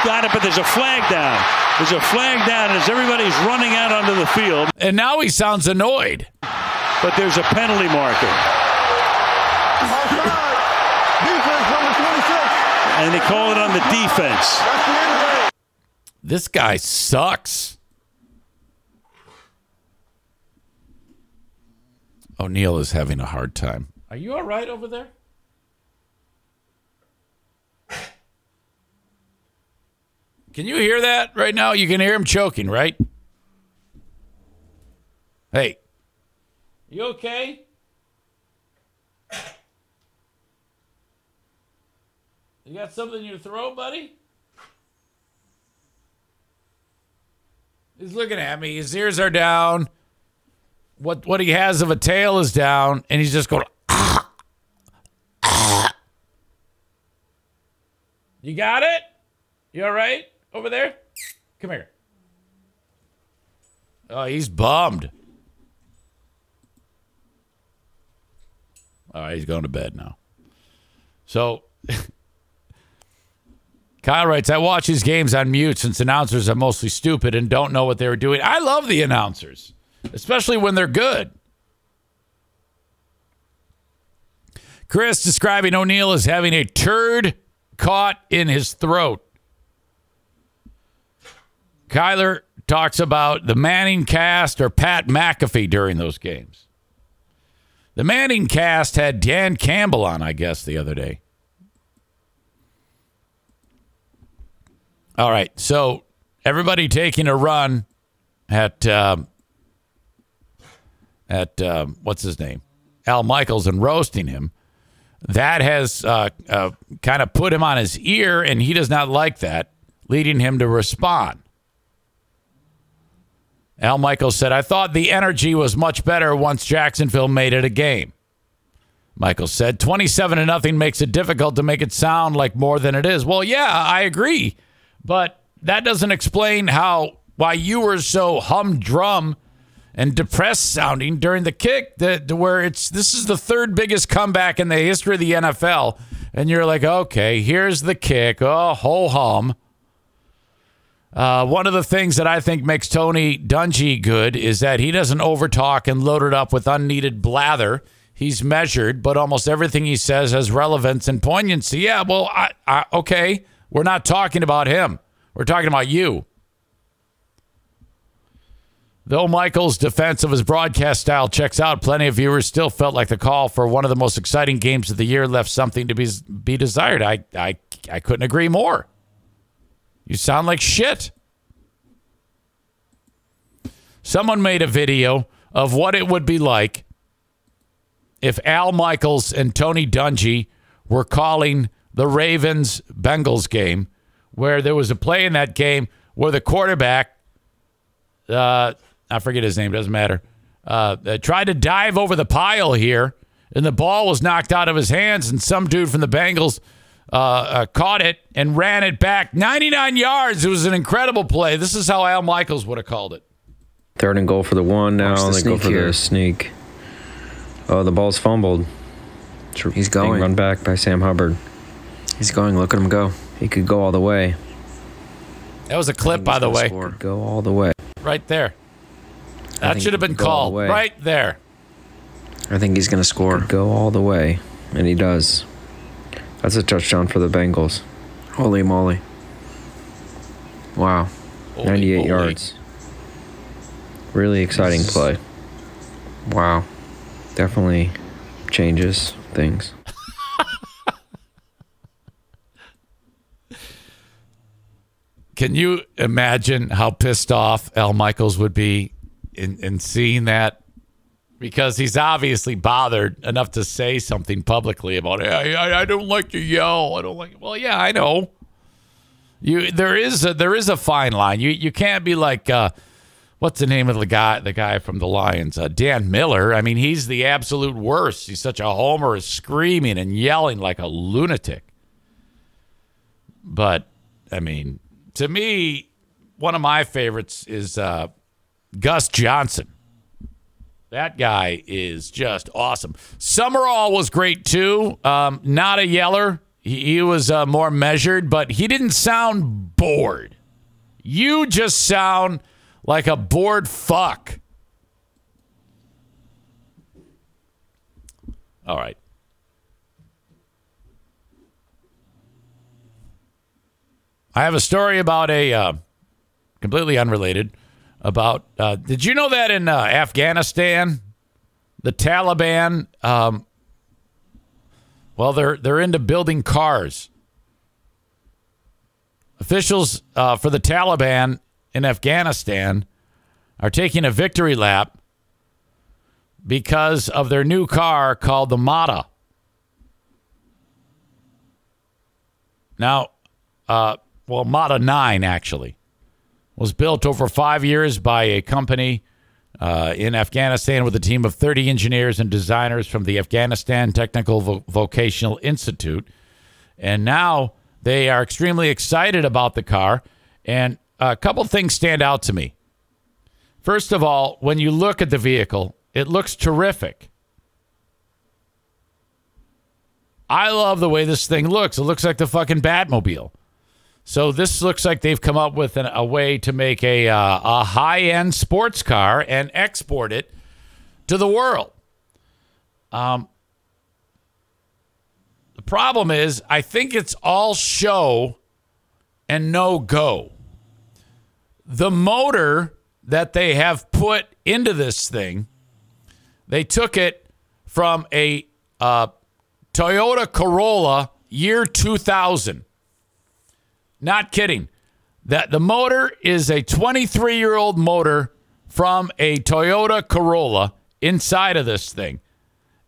Got it, but there's a flag down. There's a flag down as everybody's running out onto the field, And now he sounds annoyed. but there's a penalty marker. Offside. Defense number 26. And they call it on the defense. That's the end of it. This guy sucks. O'Neill is having a hard time. Are you all right over there? Can you hear that right now? You can hear him choking, right? Hey, you okay? You got something in your throat, buddy? He's looking at me. His ears are down. What what he has of a tail is down, and he's just going. You got it? You all right over there? Come here. Oh, he's bummed. All right, he's going to bed now. So [LAUGHS] Kyle writes, I watch his games on mute since announcers are mostly stupid and don't know what they were doing. I love the announcers, especially when they're good. Chris describing O'Neill as having a turd caught in his throat. Kyler talks about the Manning cast or Pat McAfee during those games. The Manning cast had Dan Campbell on, I guess, the other day. All right, so everybody taking a run at um, at um, what's his name, Al Michaels, and roasting him. That has uh, uh, kind of put him on his ear, and he does not like that, leading him to respond. Al Michaels said, I thought the energy was much better once Jacksonville made it a game. Michael said, 27 to nothing makes it difficult to make it sound like more than it is. Well, yeah, I agree. But that doesn't explain how why you were so humdrum and depressed sounding during the kick that where it's this is the third biggest comeback in the history of the NFL. And you're like, okay, here's the kick. Oh, ho hum. Uh, one of the things that I think makes Tony Dungy good is that he doesn't overtalk and load it up with unneeded blather. He's measured, but almost everything he says has relevance and poignancy. Yeah, well, I, I, okay, we're not talking about him. We're talking about you. Though Michael's defense of his broadcast style checks out, plenty of viewers still felt like the call for one of the most exciting games of the year left something to be be desired. I I I couldn't agree more. You sound like shit. Someone made a video of what it would be like if Al Michaels and Tony Dungy were calling the Ravens Bengals game, where there was a play in that game where the quarterback, uh, I forget his name, doesn't matter, uh, tried to dive over the pile here, and the ball was knocked out of his hands, and some dude from the Bengals uh, uh, caught it and ran it back 99 yards. It was an incredible play. This is how Al Michaels would have called it. Third and goal for the one now. Watch the they go for here. the sneak. Oh, the ball's fumbled. Tr- He's being going. Run back by Sam Hubbard. He's going. Look at him go. He could go all the way. That was a clip, by the way, Go all the way. right there. I That should have been could go all called right there. I think he's gonna score. Go all the way, and he does. That's a touchdown for the Bengals. Holy moly! Wow. Holy 98 moly. yards. Really exciting play. Wow. Definitely changes things. [LAUGHS] Can you imagine how pissed off Al Michaels would be in, in seeing that? Because he's obviously bothered enough to say something publicly about it. I, I, I don't like to yell. I don't like. Well, yeah, I know. You there is a, there is a fine line. You you can't be like uh, what's the name of the guy the guy from the Lions uh, Dan Miller. I mean he's the absolute worst. He's such a homer, screaming and yelling like a lunatic. But I mean, to me, one of my favorites is uh, Gus Johnson. That guy is just awesome. Summerall was great too. Um, not a yeller. He, he was uh, more measured, but he didn't sound bored. You just sound like a bored fuck. All right. I have a story about a uh, completely unrelated about. Uh, did you know that in uh, Afghanistan, the Taliban, um, well, they're they're into building cars. Officials uh, for the Taliban in Afghanistan are taking a victory lap because of their new car called the Mada. Now, uh, well, Mada 9 actually was built over five years by a company uh, in Afghanistan with a team of 30 engineers and designers from the Afghanistan Technical Vo- Vocational Institute. And now they are extremely excited about the car. And a couple things stand out to me. First of all, when you look at the vehicle, it looks terrific. I love the way this thing looks. It looks like the fucking Batmobile. So this looks like they've come up with an, a way to make a uh, a high end sports car and export it to the world. Um, the problem is, I think it's all show and no go. The motor that they have put into this thing, they took it from a uh, Toyota Corolla year 2000. Not kidding. That the motor is a 23 year old motor from a Toyota Corolla inside of this thing.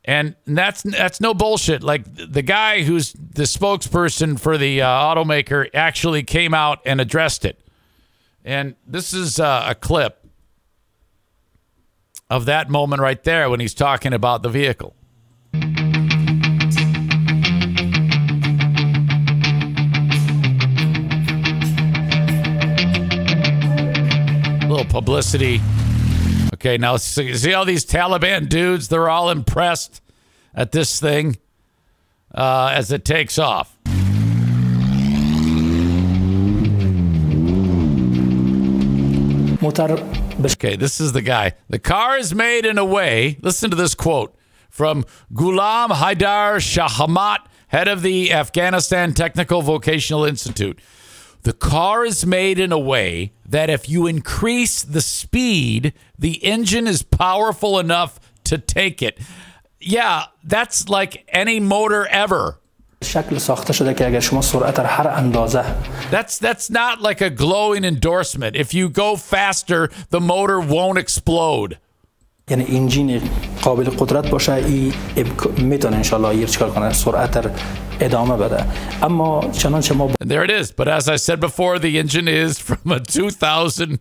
And that's that's no bullshit. Like the guy who's the spokesperson for the uh, automaker actually came out and addressed it. And this is uh, a clip of that moment right there when he's talking about the vehicle. Little publicity. Okay, now see, see all these Taliban dudes? They're all impressed at this thing uh, as it takes off. Okay, this is the guy. The car is made in a way. Listen to this quote from Ghulam Haidar Shahamat, head of the Afghanistan Technical Vocational Institute. The car is made in a way that if you increase the speed, the engine is powerful enough to take it. Yeah, that's like any motor ever. That's that's not like a glowing endorsement. If you go faster, the motor won't explode. یعنی انجین قابل قدرت باشه این امک- میتونه انشالله یه چیکار کنه سرعت را ادامه بده اما چنانچه ما And there it is. But as I said before, the engine is from a 2000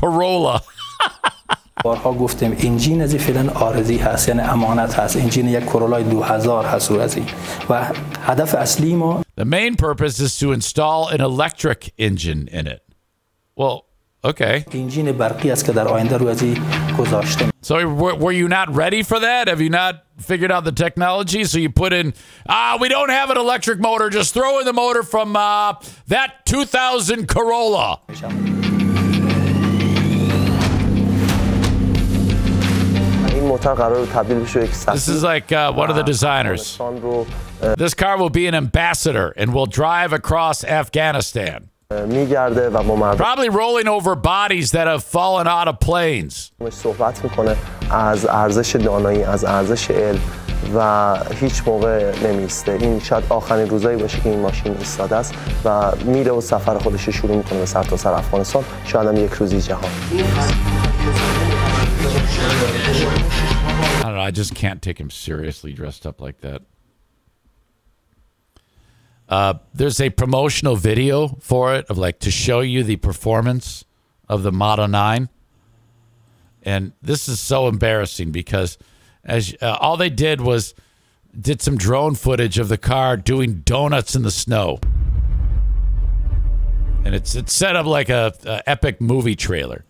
Corolla. بارها گفتیم انجین از این فعلا آرزی هست یعنی امانت هست انجین یک کرولای 2000 هست او از این و هدف اصلی ما The main purpose is to install an electric engine in it. Well, Okay. So were you not ready for that? Have you not figured out the technology? So you put in, ah, we don't have an electric motor. Just throw in the motor from uh, that 2000 Corolla. This is like uh, one of the designers. This car will be an ambassador and will drive across Afghanistan. میگرده و با مردم Probably rolling over bodies that have fallen out of planes. صحبت می‌کنه از ارزش دانایی از ارزش علم و هیچ موقع نمیسته این شاید آخرین روزایی باشه که این ماشین ایستاده است و میره و سفر خودش رو شروع می‌کنه به سرتاسر افغانستان شاید هم یک روزی جهان I don't know. I just can't take him seriously dressed up like that. Uh, there's a promotional video for it of like to show you the performance of the Model 9. And this is so embarrassing because as uh, all they did was did some drone footage of the car doing donuts in the snow. And it's it's set up like a, a epic movie trailer.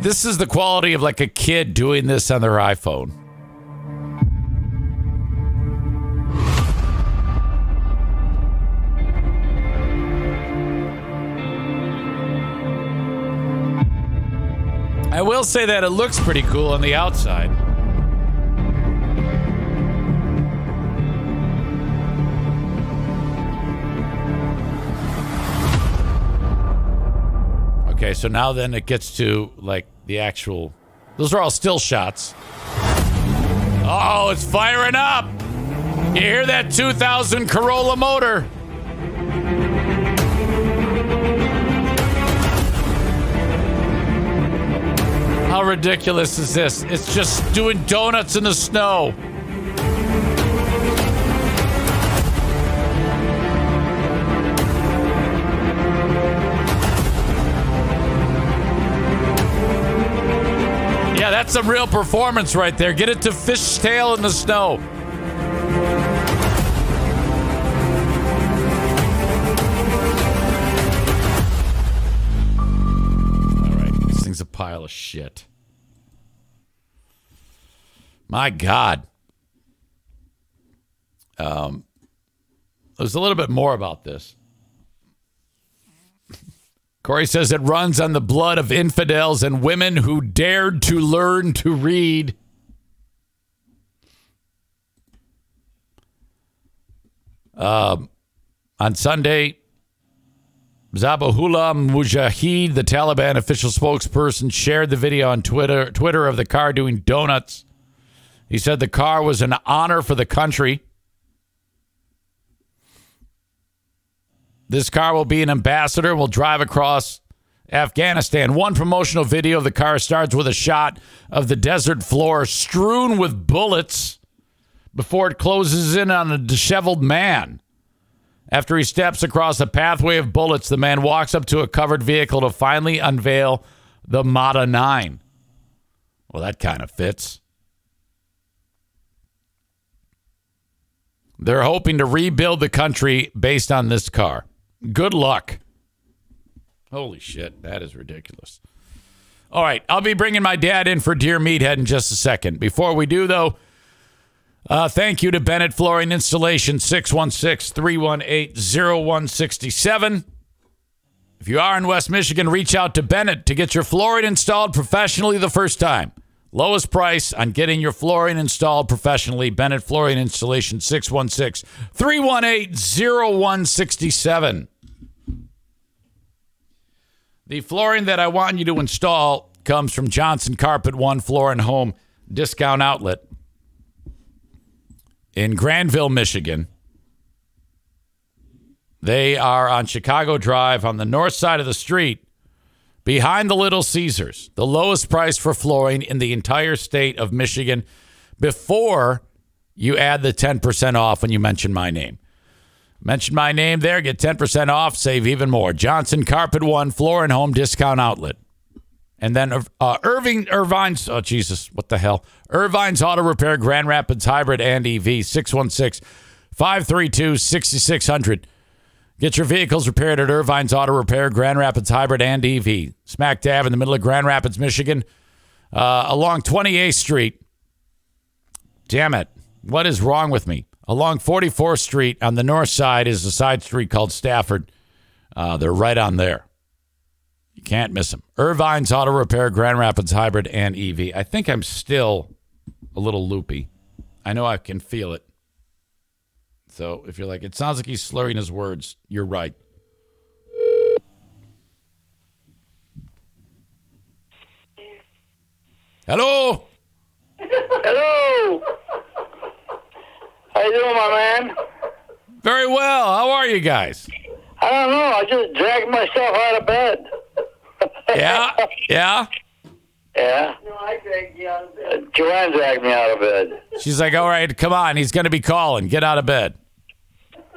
This is the quality of like a kid doing this on their iPhone. I will say that it looks pretty cool on the outside. Okay, so now then it gets to like the actual. Those are all still shots. Oh, it's firing up. You hear that 2000 Corolla motor? How ridiculous is this? It's just doing donuts in the snow. That's some real performance right there. Get it to fishtail in the snow. All right, this thing's a pile of shit. My God. Um, there's a little bit more about this. Corey says it runs on the blood of infidels and women who dared to learn to read. Um, on Sunday, Zabihullah Mujahid, the Taliban official spokesperson, shared the video on Twitter, Twitter of the car doing donuts. He said the car was an honor for the country. This car will be an ambassador and will drive across Afghanistan. One promotional video of the car starts with a shot of the desert floor strewn with bullets before it closes in on a disheveled man. After he steps across a pathway of bullets, the man walks up to a covered vehicle to finally unveil the Mada 9. Well, that kind of fits. They're hoping to rebuild the country based on this car. Good luck. Holy shit, that is ridiculous. All right, I'll be bringing my dad in for Dear Meathead in just a second. Before we do, though, uh, thank you to Bennett Flooring Installation, 616 318 0167. If you are in West Michigan, reach out to Bennett to get your flooring installed professionally the first time. Lowest price on getting your flooring installed professionally. Bennett Flooring Installation 616 318 0167. The flooring that I want you to install comes from Johnson Carpet One Floor and Home Discount Outlet in Grandville, Michigan. They are on Chicago Drive on the north side of the street behind the Little Caesars, the lowest price for flooring in the entire state of Michigan before you add the 10% off when you mention my name. Mention my name there, get 10% off, save even more. Johnson Carpet One Floor and Home Discount Outlet. And then uh, Irving Ervine's, oh Jesus, what the hell? Ervine's Auto Repair, Grand Rapids Hybrid and EV, 616 532 6600. Get your vehicles repaired at Ervine's Auto Repair, Grand Rapids Hybrid and EV. Smack dab in the middle of Grand Rapids, Michigan, uh, along 28th Street. Damn it. What is wrong with me? Along 44th Street on the north side is a side street called Stafford. Uh, they're right on there. You can't miss them. Ervine's Auto Repair, Grand Rapids Hybrid and EV. I think I'm still a little loopy. I know I can feel it. So if you're like, it sounds like he's slurring his words, you're right. Hello. Hello. How you doing, my man? Very well. How are you guys? I don't know. I just dragged myself out of bed. Yeah. [LAUGHS] Yeah. Yeah. No, I dragged you out of bed. Joanne dragged me out of bed. She's like, all right, come on. He's going to be calling. Get out of bed.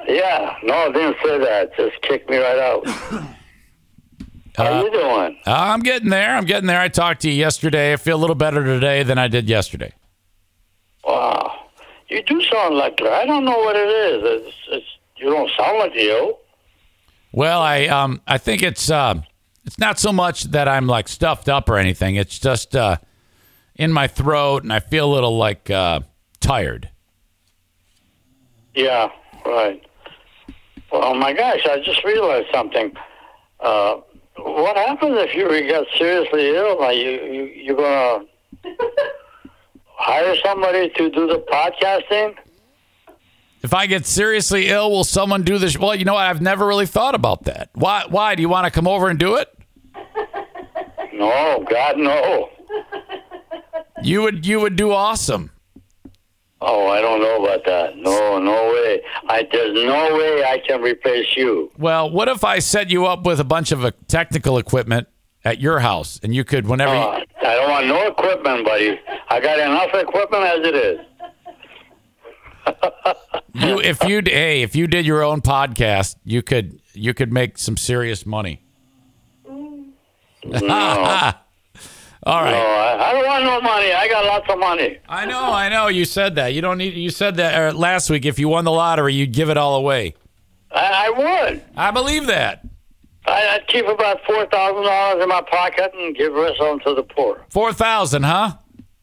Yeah. No, I didn't say that. Just kicked me right out. How are you doing? Uh, I'm getting there. I'm getting there. I talked to you yesterday. I feel a little better today than I did yesterday. Wow. You do sound like I don't know what it is. It's, it's you don't sound like you. Well, I um I think it's uh, it's not so much that I'm like stuffed up or anything. It's just uh, in my throat, and I feel a little like uh, tired. Yeah. Right. Well, my gosh, I just realized something. Uh, what happens if you get seriously ill? Are you, you you're gonna hire somebody to do the podcasting? If I get seriously ill, will someone do this? Well, you know what? I've never really thought about that. Why? Why do you want to come over and do it? No, God, no. You would. You would do awesome. Oh, I don't know about that. No, no way. I there's no way I can replace you. Well, what if I set you up with a bunch of uh, technical equipment at your house, and you could whenever you, Uh, I don't want no equipment, buddy. I got enough equipment as it is. [LAUGHS] you if you hey if you did your own podcast, you could you could make some serious money. No. [LAUGHS] All right. No, I, I don't want no money. I got lots of money. I know, I know. You said that. You don't need. You said that uh, last week. If you won the lottery, you'd give it all away. I, I would. I believe that. I, I'd keep about four thousand dollars in my pocket and give the rest of them to the poor. Four thousand, huh? Uh,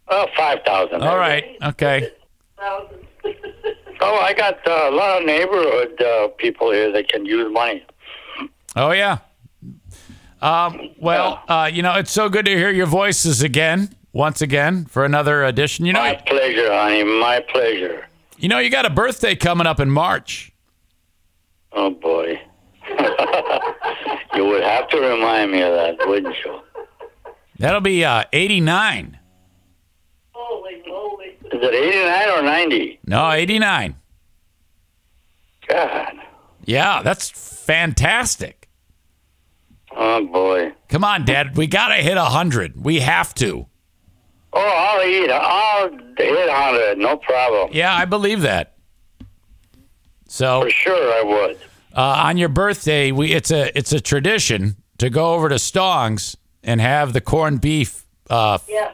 Oh, five thousand. All right. Okay. Oh, I got uh, a lot of neighborhood uh, people here that can use money. Oh yeah. Um, well, uh, you know, it's so good to hear your voices again, once again, for another edition. You know, My pleasure, honey. My pleasure. you know, you got a birthday coming up in March. Oh boy. [LAUGHS] you would have to remind me of that, wouldn't you? That'll be uh, 89. Is it 89 or 90? No, 89. God. Yeah, that's fantastic. Oh boy. Come on, Dad. We got to hit 100. We have to. Oh, I'll eat. I'll hit 100. No problem. Yeah, I believe that. So For sure I would. Uh, on your birthday, we it's a it's a tradition to go over to Stong's and have the corned beef. Uh, Yeah.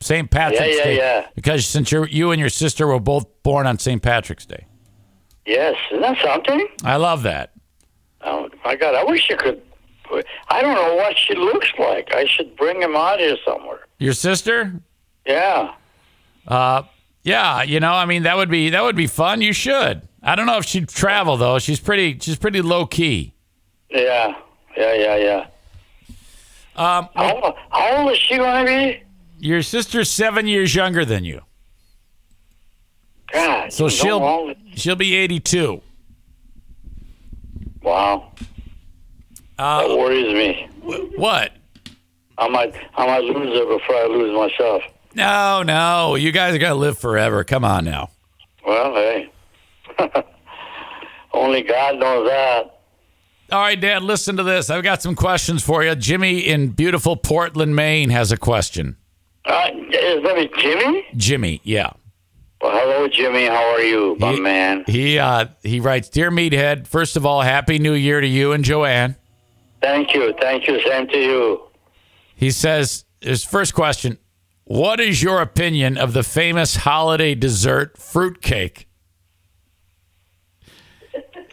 St. Patrick's Yeah, yeah, Day. yeah. Because since you you and your sister were both born on St. Patrick's Day, Yes. Isn't that something? I love that. Oh, my God. I wish you could. I don't know what she looks like. I should bring him out here somewhere. Your sister? Yeah. Uh, yeah. You know, I mean, that would be that would be fun. You should. I don't know if she'd travel though. She's pretty she's pretty low key. Yeah. Yeah, yeah, yeah. Um, how, how old is she going to be? Your sister's seven years younger than you, God. so she'll she'll be 82. Wow. Uh, that worries me. What? I might, I might lose her before I lose myself. No, no, you guys are gonna live forever. Come on now. Well, hey. [LAUGHS] Only God knows that. All right, Dad, listen to this. I've got some questions for you. Jimmy in beautiful Portland, Maine has a question. Uh, is that Jimmy? Jimmy, yeah. Well, hello, Jimmy. How are you, my he, man? He uh he writes, Dear Meathead, first of all, happy new year to you and Joanne. Thank you. Thank you. Same to you. He says his first question, What is your opinion of the famous holiday dessert fruitcake?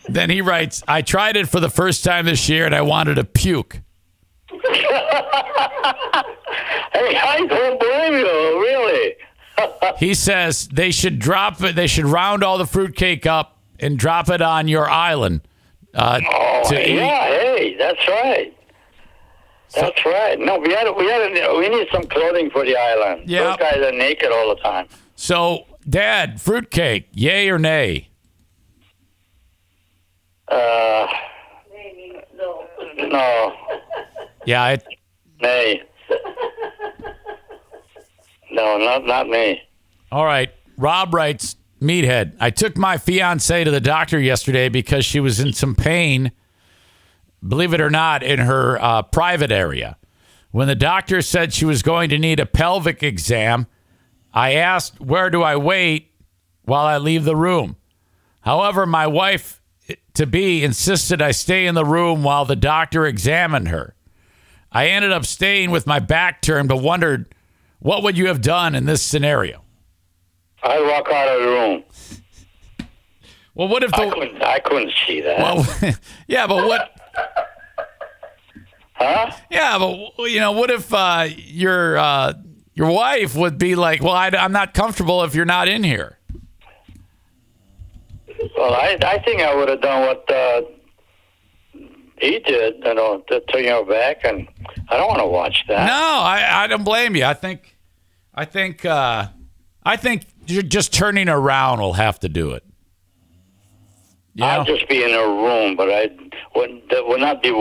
Then he writes, I tried it for the first time this year and I wanted to puke. [LAUGHS] Hey, I don't blame you. Really. [LAUGHS] He says they should drop it. They should round all the fruitcake up and drop it on your island. Uh, Oh, to eat. yeah. Hey, that's right. That's right. No, we had we had we need some clothing for the island. Yeah. Those guys are naked all the time. So, Dad, fruitcake, yay or nay? Uh, no, Yeah, it, nay. No, not not me. all right. Rob writes, Meathead, I took my fiance to the doctor yesterday because she was in some pain, believe it or not, in her uh, private area. When the doctor said she was going to need a pelvic exam, I asked, Where do I wait while I leave the room? However, my wife to be insisted I stay in the room while the doctor examined her. I ended up staying with my back turned, but wondered, What would you have done in this scenario? I walk out of the room. Well, what if the I couldn't, I couldn't see that. Well, [LAUGHS] yeah, but what? Huh? Yeah, but you know, what if uh, your uh, your wife would be like, "Well, I, I'm not comfortable if you're not in here." Well, I I think I would have done what uh, he did. You know, to turn your back, and I don't want to watch that. No, I, I don't blame you. I think, I think, uh, I think you're just turning around will have to do it. I'd just be in a room, but I would would not be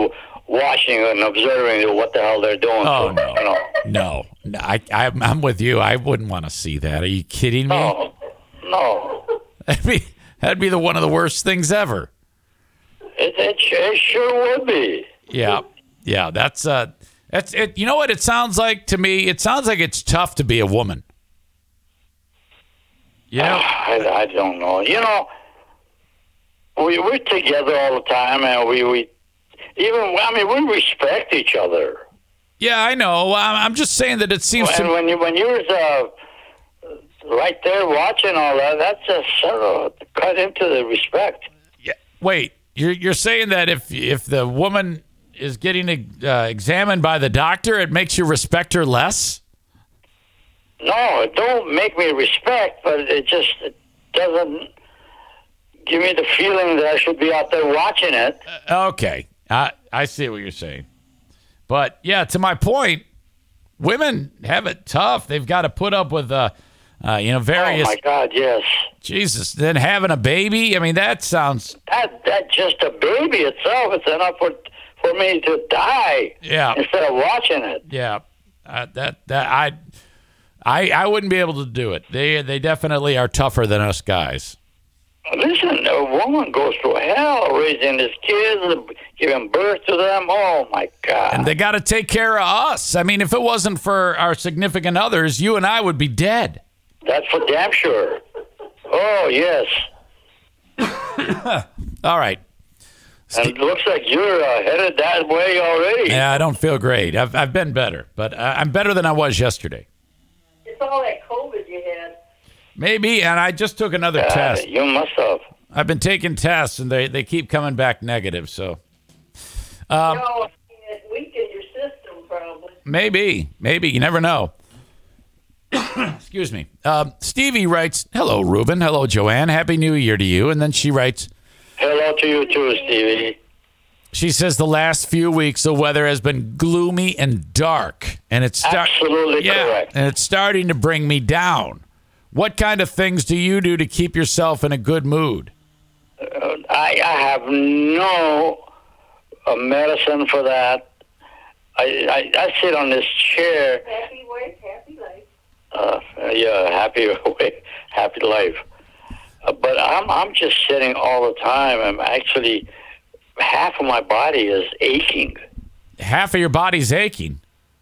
watching and observing what the hell they're doing. Oh, to, no. You know. No, no I, I I'm with you. I wouldn't want to see that. Are you kidding me? No, no. That'd be that'd be the one of the worst things ever. It, it, it sure would be. Yeah, yeah. That's uh, that's it. You know what it sounds like to me? It sounds like it's tough to be a woman. You know, [SIGHS] I, I don't know. You know, we we're together all the time, and we we even I mean we respect each other. yeah, I know. I'm, just saying that it seems And to. when you when you're uh, right there watching all that, that's just sort of cut into the respect. Yeah. Wait, you're you're saying that if if the woman is getting uh, examined by the doctor, it makes you respect her less? No, it don't make me respect, but it just it doesn't give me the feeling that I should be out there watching it. Okay, I I see what you're saying, but yeah, to my point, women have it tough. They've got to put up with uh, uh you know various. Oh my God, yes. Jesus, then having a baby. I mean, that sounds. That that just a baby itself is enough for for me to die Yeah. instead of watching it. Yeah, uh, that that I, I I wouldn't be able to do it. They they definitely are tougher than us guys. Listen, a woman goes through hell raising his kids, giving birth to them. Oh my God! And they got to take care of us. I mean, if it wasn't for our significant others, you and I would be dead. That's for damn sure. Oh yes. [LAUGHS] All right. And it looks like you're uh, headed that way already. Yeah, I don't feel great. I've I've been better, but I- I'm better than I was yesterday. It's all that COVID you had. Maybe, and I just took another Uh, test. You must have. I've been taking tests, and they they keep coming back negative. So, um, no, it weakened your system probably. Maybe, maybe you never know. [COUGHS] Excuse me. Um, Stevie writes, "Hello, Ruben. Hello, Joanne. Happy New Year to you." And then she writes, Hello to you too, Stevie. She says the last few weeks the weather has been gloomy and dark, and it's start- Absolutely yeah, correct. and it's starting to bring me down. What kind of things do you do to keep yourself in a good mood? Uh, I, I have no uh, medicine for that. I, I, I sit on this chair. Happy wife, happy life. Uh, yeah, happy [LAUGHS] happy life. Uh, but I'm I'm just sitting all the time. I'm actually half of my body is aching. Half of your body's aching.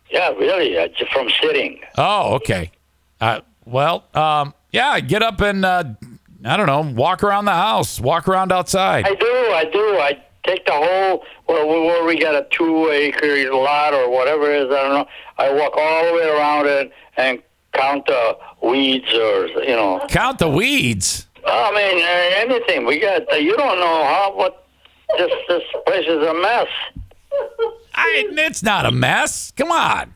Yeah, really, uh, just from sitting. Oh, okay. Uh, well, um, yeah, get up and uh, I don't know, walk around the house, walk around outside. I do, I do. I take the whole well, where we got a two acre lot or whatever it is. I don't know. I walk all the way around it and count the weeds or you know. Count the weeds. I mean, uh, anything. We got. Uh, you don't know how what. This this place is a mess. I, it's not a mess. Come on.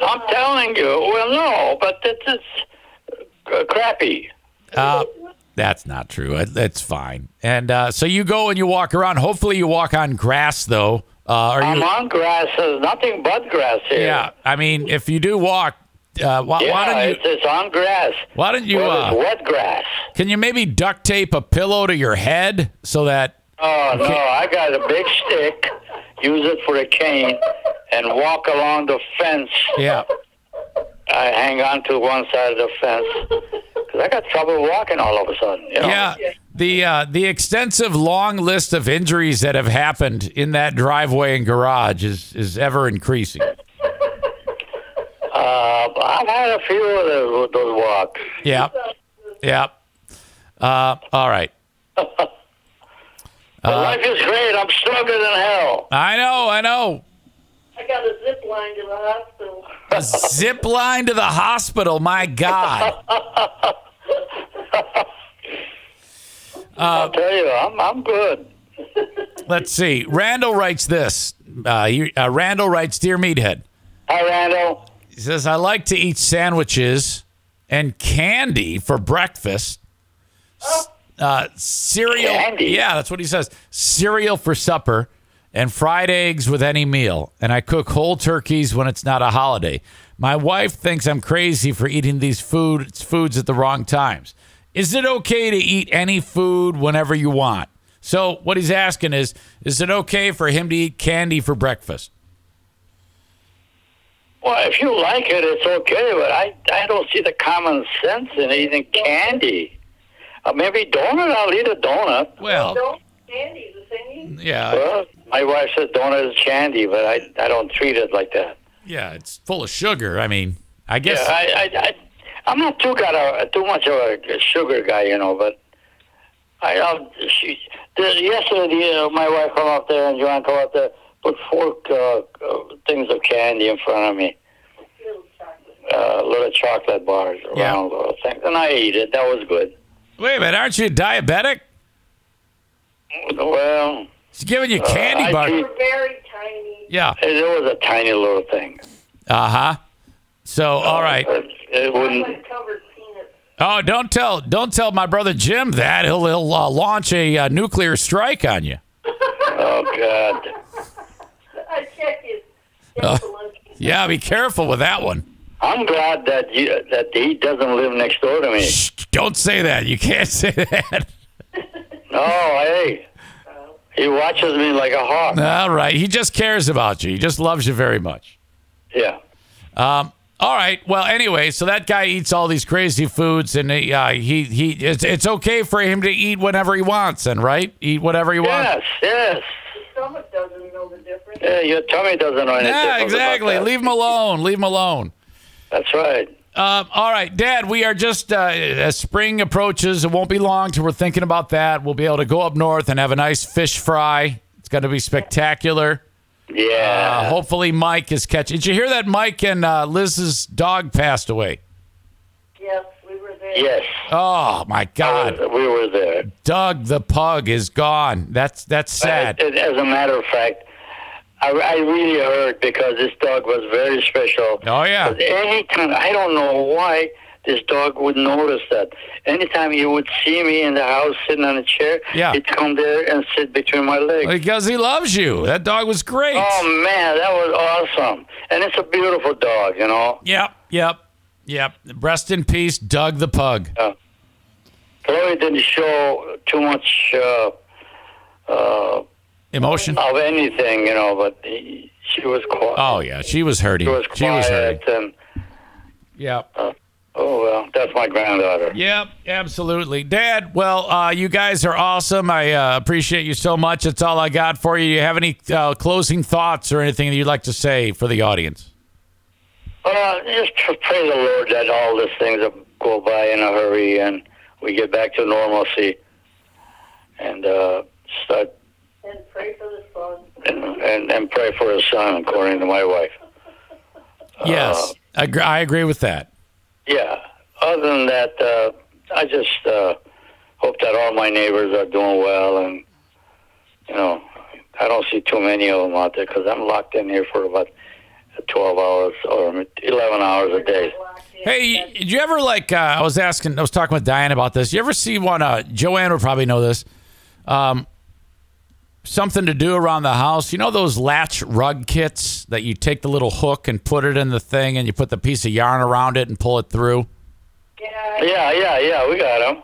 I'm telling you. Well, no, but it's, it's uh, crappy. Uh, that's not true. That's fine. And uh, so you go and you walk around. Hopefully, you walk on grass, though. Uh, are I'm you? on grass. There's nothing but grass here. Yeah. I mean, if you do walk, uh, why, Yeah, why don't you? it's, on grass. Why don't you? Well, Uh, wet grass. can you maybe duct tape a pillow to your head so that? Oh no, I got a big stick. Use it for a cane and walk along the fence. Yeah. I hang on to one side of the fence because I got trouble walking all of a sudden. You know? Yeah. The uh, the extensive long list of injuries that have happened in that driveway and garage is is ever increasing. Uh, I've had a few of those, those walks. Yeah. Yeah. Uh, all right. [LAUGHS] Uh, life is great. I'm stronger than hell. I know. I know. I got a zip line to the hospital. A zip line to the hospital. My God. I'll tell you, I'm I'm good. Let's see. Randall writes this. Uh, you- uh, Randall writes, "Dear Meathead." Hi, Randall. He says, "I like to eat sandwiches and candy for breakfast. S- Uh, cereal. Candy? Yeah, that's what he says. Cereal for supper." And fried eggs with any meal. And I cook whole turkeys when it's not a holiday. My wife thinks I'm crazy for eating these foods foods at the wrong times. Is it okay to eat any food whenever you want? So what he's asking is, is it okay for him to eat candy for breakfast? Well, if you like it, it's okay. But I I don't see the common sense in eating candy. Uh, maybe donut. I'll eat a donut. Well, Don't candy the singing. yeah, Well, my wife says donut is candy, but I I don't treat it like that. yeah, it's full of sugar. I mean, I guess. Yeah, I, I, I, I'm not too got a too much of a sugar guy, you know, but I, I'll, she, the, yesterday, uh, my wife come up there and Joanne come up there, put four uh, uh, things of candy in front of me, uh, little chocolate bars, Yeah. round little things, and I ate it. That was good. Wait a minute, aren't you diabetic? Well, She's giving you Uh, candy I bar. treat- They're very tiny. Yeah. it was a tiny little thing. Uh huh. So, all right. It, it wouldn't. Covered peanuts. Oh, don't tell, don't tell my brother Jim that. He'll he'll uh, launch a uh, nuclear strike on you. Oh God. I check it. Uh, yeah, be careful with that one. I'm glad that you, that he doesn't live next door to me. Don't say that. You can't [LAUGHS] say that. Oh, hey. He watches me like a hawk. All right. He just cares about you. He just loves you very much. Yeah. Um. All right. Well, anyway, so that guy eats all these crazy foods, and he uh, he he. It's, it's okay for him to eat whenever he wants, and right, eat whatever he wants. Yes, yes. The stomach doesn't know the difference. Yeah, your tummy doesn't know anything. Yeah, about exactly. that. Leave him alone. Leave him alone. That's right. Um, all right, Dad. We are just uh, as spring approaches. It won't be long till we're thinking about that. We'll be able to go up north and have a nice fish fry. It's going to be spectacular. Yeah. Uh, hopefully, Mike is catching. Did you hear that Mike and uh, Liz's dog passed away? Yes, we were there. Yes. Oh my God! We were there. Doug the pug is gone. That's that's sad. As, as a matter of fact, I, I really hurt because this dog was very special. Oh yeah. Anytime, I don't know why this dog would notice that. Anytime he would see me in the house sitting on a chair, Yeah. he'd come there and sit between my legs. Because he loves you. That dog was great. Oh man, that was awesome. And it's a beautiful dog, you know. Yep, yep, yep. Rest in peace, Doug the Pug. Chloe didn't show too much uh, uh, Emotion? of anything, you know, but he, she was quiet. Oh, yeah. She was hurting. She was She was hurting. quiet and Yep. oh well, that's my granddaughter. Yep, absolutely. Dad, well, uh, you guys are awesome. I uh, appreciate you so much. That's all I got for you. Do you have any uh, closing thoughts or anything that you'd like to say for the audience? Uh, just to pray the Lord that all these things will go by in a hurry and we get back to normalcy and uh, start And pray for the son. and, and, and pray for his son, according to my wife. [LAUGHS] yes, I, agree, I agree with that. Yeah. Other than that, uh, I just uh, hope that all my neighbors are doing well, and you know, I don't see too many of them out there because I'm locked in here for about twelve hours or eleven hours a day. Hey, did you ever like? Uh, I was asking, I was talking with Diane about this. You ever see one? Uh, Joanne would probably know this. Um, something to do around the house. You know those latch rug kits that you take the little hook and put it in the thing, and you put the piece of yarn around it and pull it through. Yeah, yeah, yeah. yeah. We got them.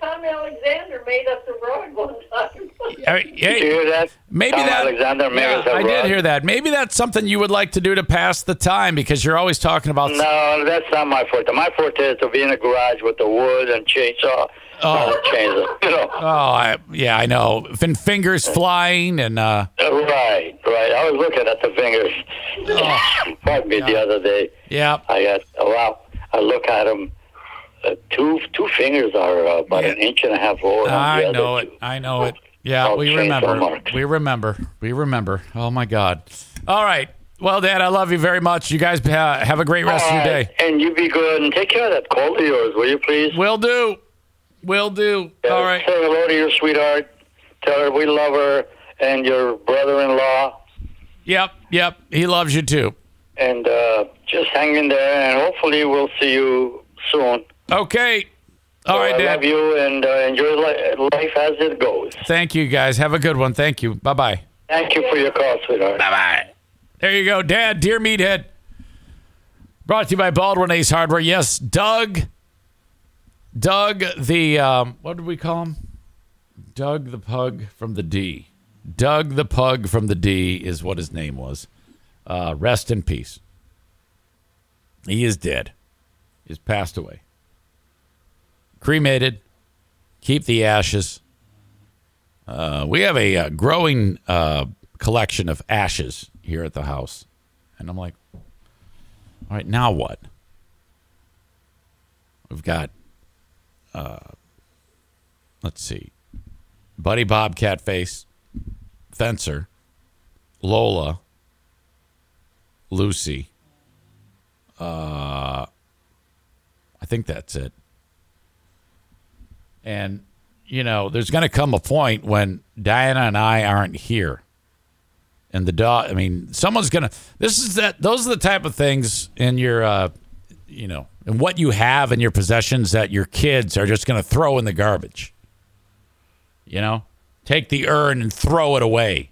Tom Alexander made us a rug one time. [LAUGHS] Hey, Did you hear that? Maybe Tom that. Alexander made Yeah, us a I did hear that. Maybe that's something you would like to do to pass the time because you're always talking about. No, that's not my forte. My forte is to be in the garage with the wood and chainsaw. Oh. and chainsaw. You know. Oh, I, yeah, I know. Fin fingers flying and uh, Right, right. I was looking at the fingers. Pardon me, the other day. yeah. I got oh, wow. I look at them. Uh, two two fingers are uh, about an inch and a half lower. I know two. it. I know it. Yeah, Oh, we remember. We remember. We remember. Oh my God. All right. Well, Dad, I love you very much. You guys ha- have a great rest of your day. And you be good and take care of that cold of yours, will you please? Will do. Will do. Yeah, All right. Say hello to your sweetheart. Tell her we love her and your brother-in-law. Yep. Yep. He loves you too. And uh, just hang in there, and hopefully we'll see you soon. Okay. All So right, I Dad. love you and uh, enjoy li- life as it goes. Thank you, guys. Have a good one. Thank you. Bye bye. Thank you for your call, sweetheart. Bye bye. There you go, Dad. Dear Meathead. Brought to you by Baldwin Ace Hardware. Yes, Doug. Doug, the um, what did we call him? Doug the Pug from the D. Doug the Pug from the D is what his name was. Uh, rest in peace. He is dead. He's passed away. Cremated. Keep the ashes. Uh, we have a, uh growing uh, collection of ashes here at the house. And I'm like, all right, now what? We've got, uh, let's see, Buddy Bobcat Face, Fencer, Lola, Lucy. Uh, I think that's it. And, you know, there's going to come a point when Diana and I aren't here. And the dog, I mean, someone's going to, this is that, those are the type of things in your, uh, you know, and what you have in your possessions that your kids are just going to throw in the garbage. You know, take the urn and throw it away.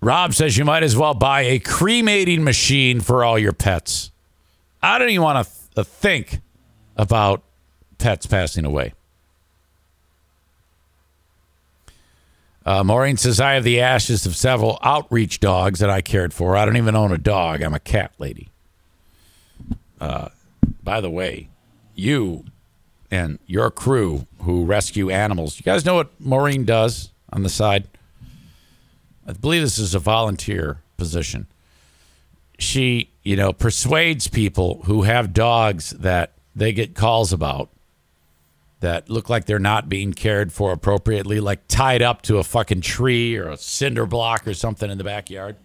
Rob says you might as well buy a cremating machine for all your pets. I don't even want to th- think about pets passing away. Uh, Maureen says, I have the ashes of several outreach dogs that I cared for. I don't even own a dog. I'm a cat lady. Uh, by the way, you and your crew who rescue animals, you guys know what Maureen does on the side? I believe this is a volunteer position. She, you know, persuades people who have dogs that they get calls about that look like they're not being cared for appropriately, like tied up to a fucking tree or a cinder block or something in the backyard.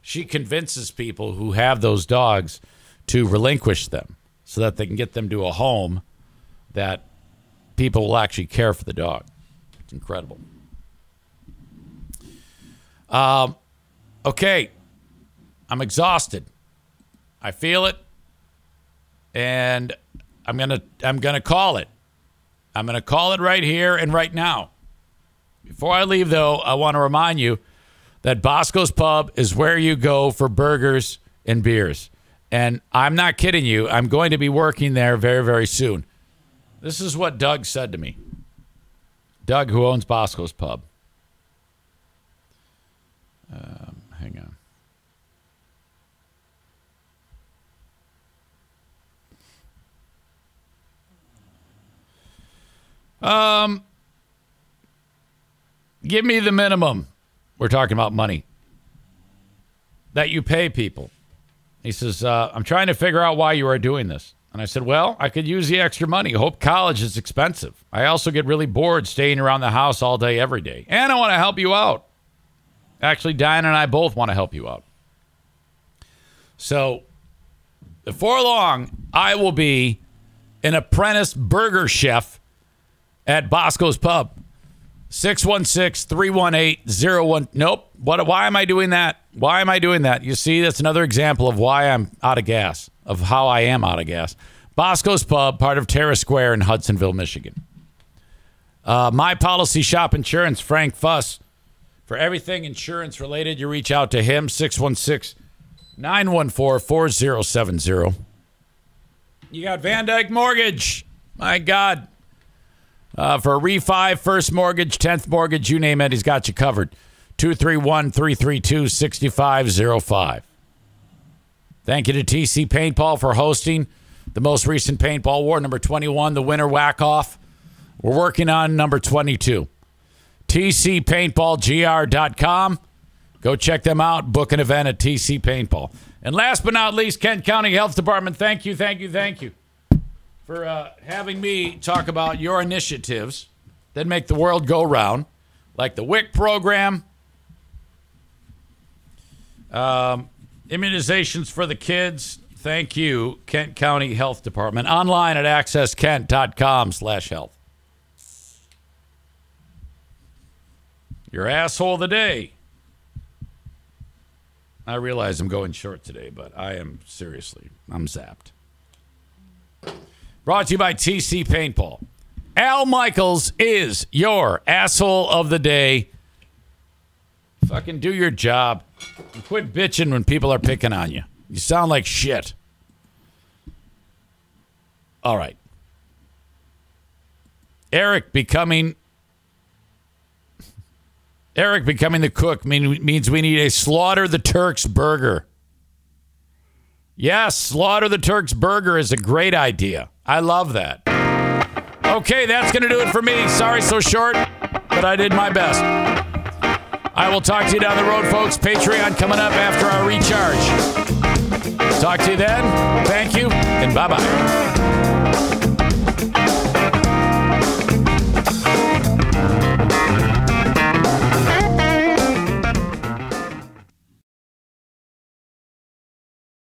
She convinces people who have those dogs to relinquish them so that they can get them to a home that people will actually care for the dog. It's incredible. Um, okay. I'm exhausted. I feel it. And I'm to I'm to call it. I'm going to call it right here and right now. Before I leave though, I want to remind you that Bosco's Pub is where you go for burgers and beers. And I'm not kidding you. I'm going to be working there very, very soon. This is what Doug said to me. Doug, who owns Bosco's Pub. Um, hang on. Um, give me the minimum. We're talking about money that you pay people. He says, uh, I'm trying to figure out why you are doing this. And I said, Well, I could use the extra money. Hope college is expensive. I also get really bored staying around the house all day, every day. And I want to help you out. Actually, Diane and I both want to help you out. So, before long, I will be an apprentice burger chef at Bosco's Pub. 616 318 01. Nope. What, why am I doing that? Why am I doing that? You see, that's another example of why I'm out of gas, of how I am out of gas. Bosco's Pub, part of Terra Square in Hudsonville, Michigan. Uh, My Policy Shop Insurance, Frank Fuss. For everything insurance related, you reach out to him, 616 914 4070. You got VanDyk Mortgage. My God. Uh, for a refi, first mortgage, 10th mortgage, you name it, he's got you covered. 231 332 6505. Thank you to TC Paintball for hosting the most recent Paintball War, number 21, the winter whack off. We're working on number 22. TCPaintballGR.com. Go check them out. Book an event at TC Paintball. And last but not least, Kent County Health Department. Thank you, thank you, thank you for uh, having me talk about your initiatives that make the world go round, like the WIC program, um, immunizations for the kids. Thank you, Kent County Health Department. Online at accesskent.com slash health. Your asshole of the day. I realize I'm going short today, but I am seriously, I'm zapped. Brought to you by TC Paintball. Al Michaels is your asshole of the day. Fucking do your job. And quit bitching when people are picking on you. You sound like shit. All right. Eric becoming Eric becoming the cook mean, means we need a slaughter the Turks burger. Yes, slaughter the Turks burger is a great idea. I love that. Okay, that's going to do it for me. Sorry so short, but I did my best. I will talk to you down the road, folks. Patreon coming up after our recharge. Talk to you then. Thank you, and bye bye.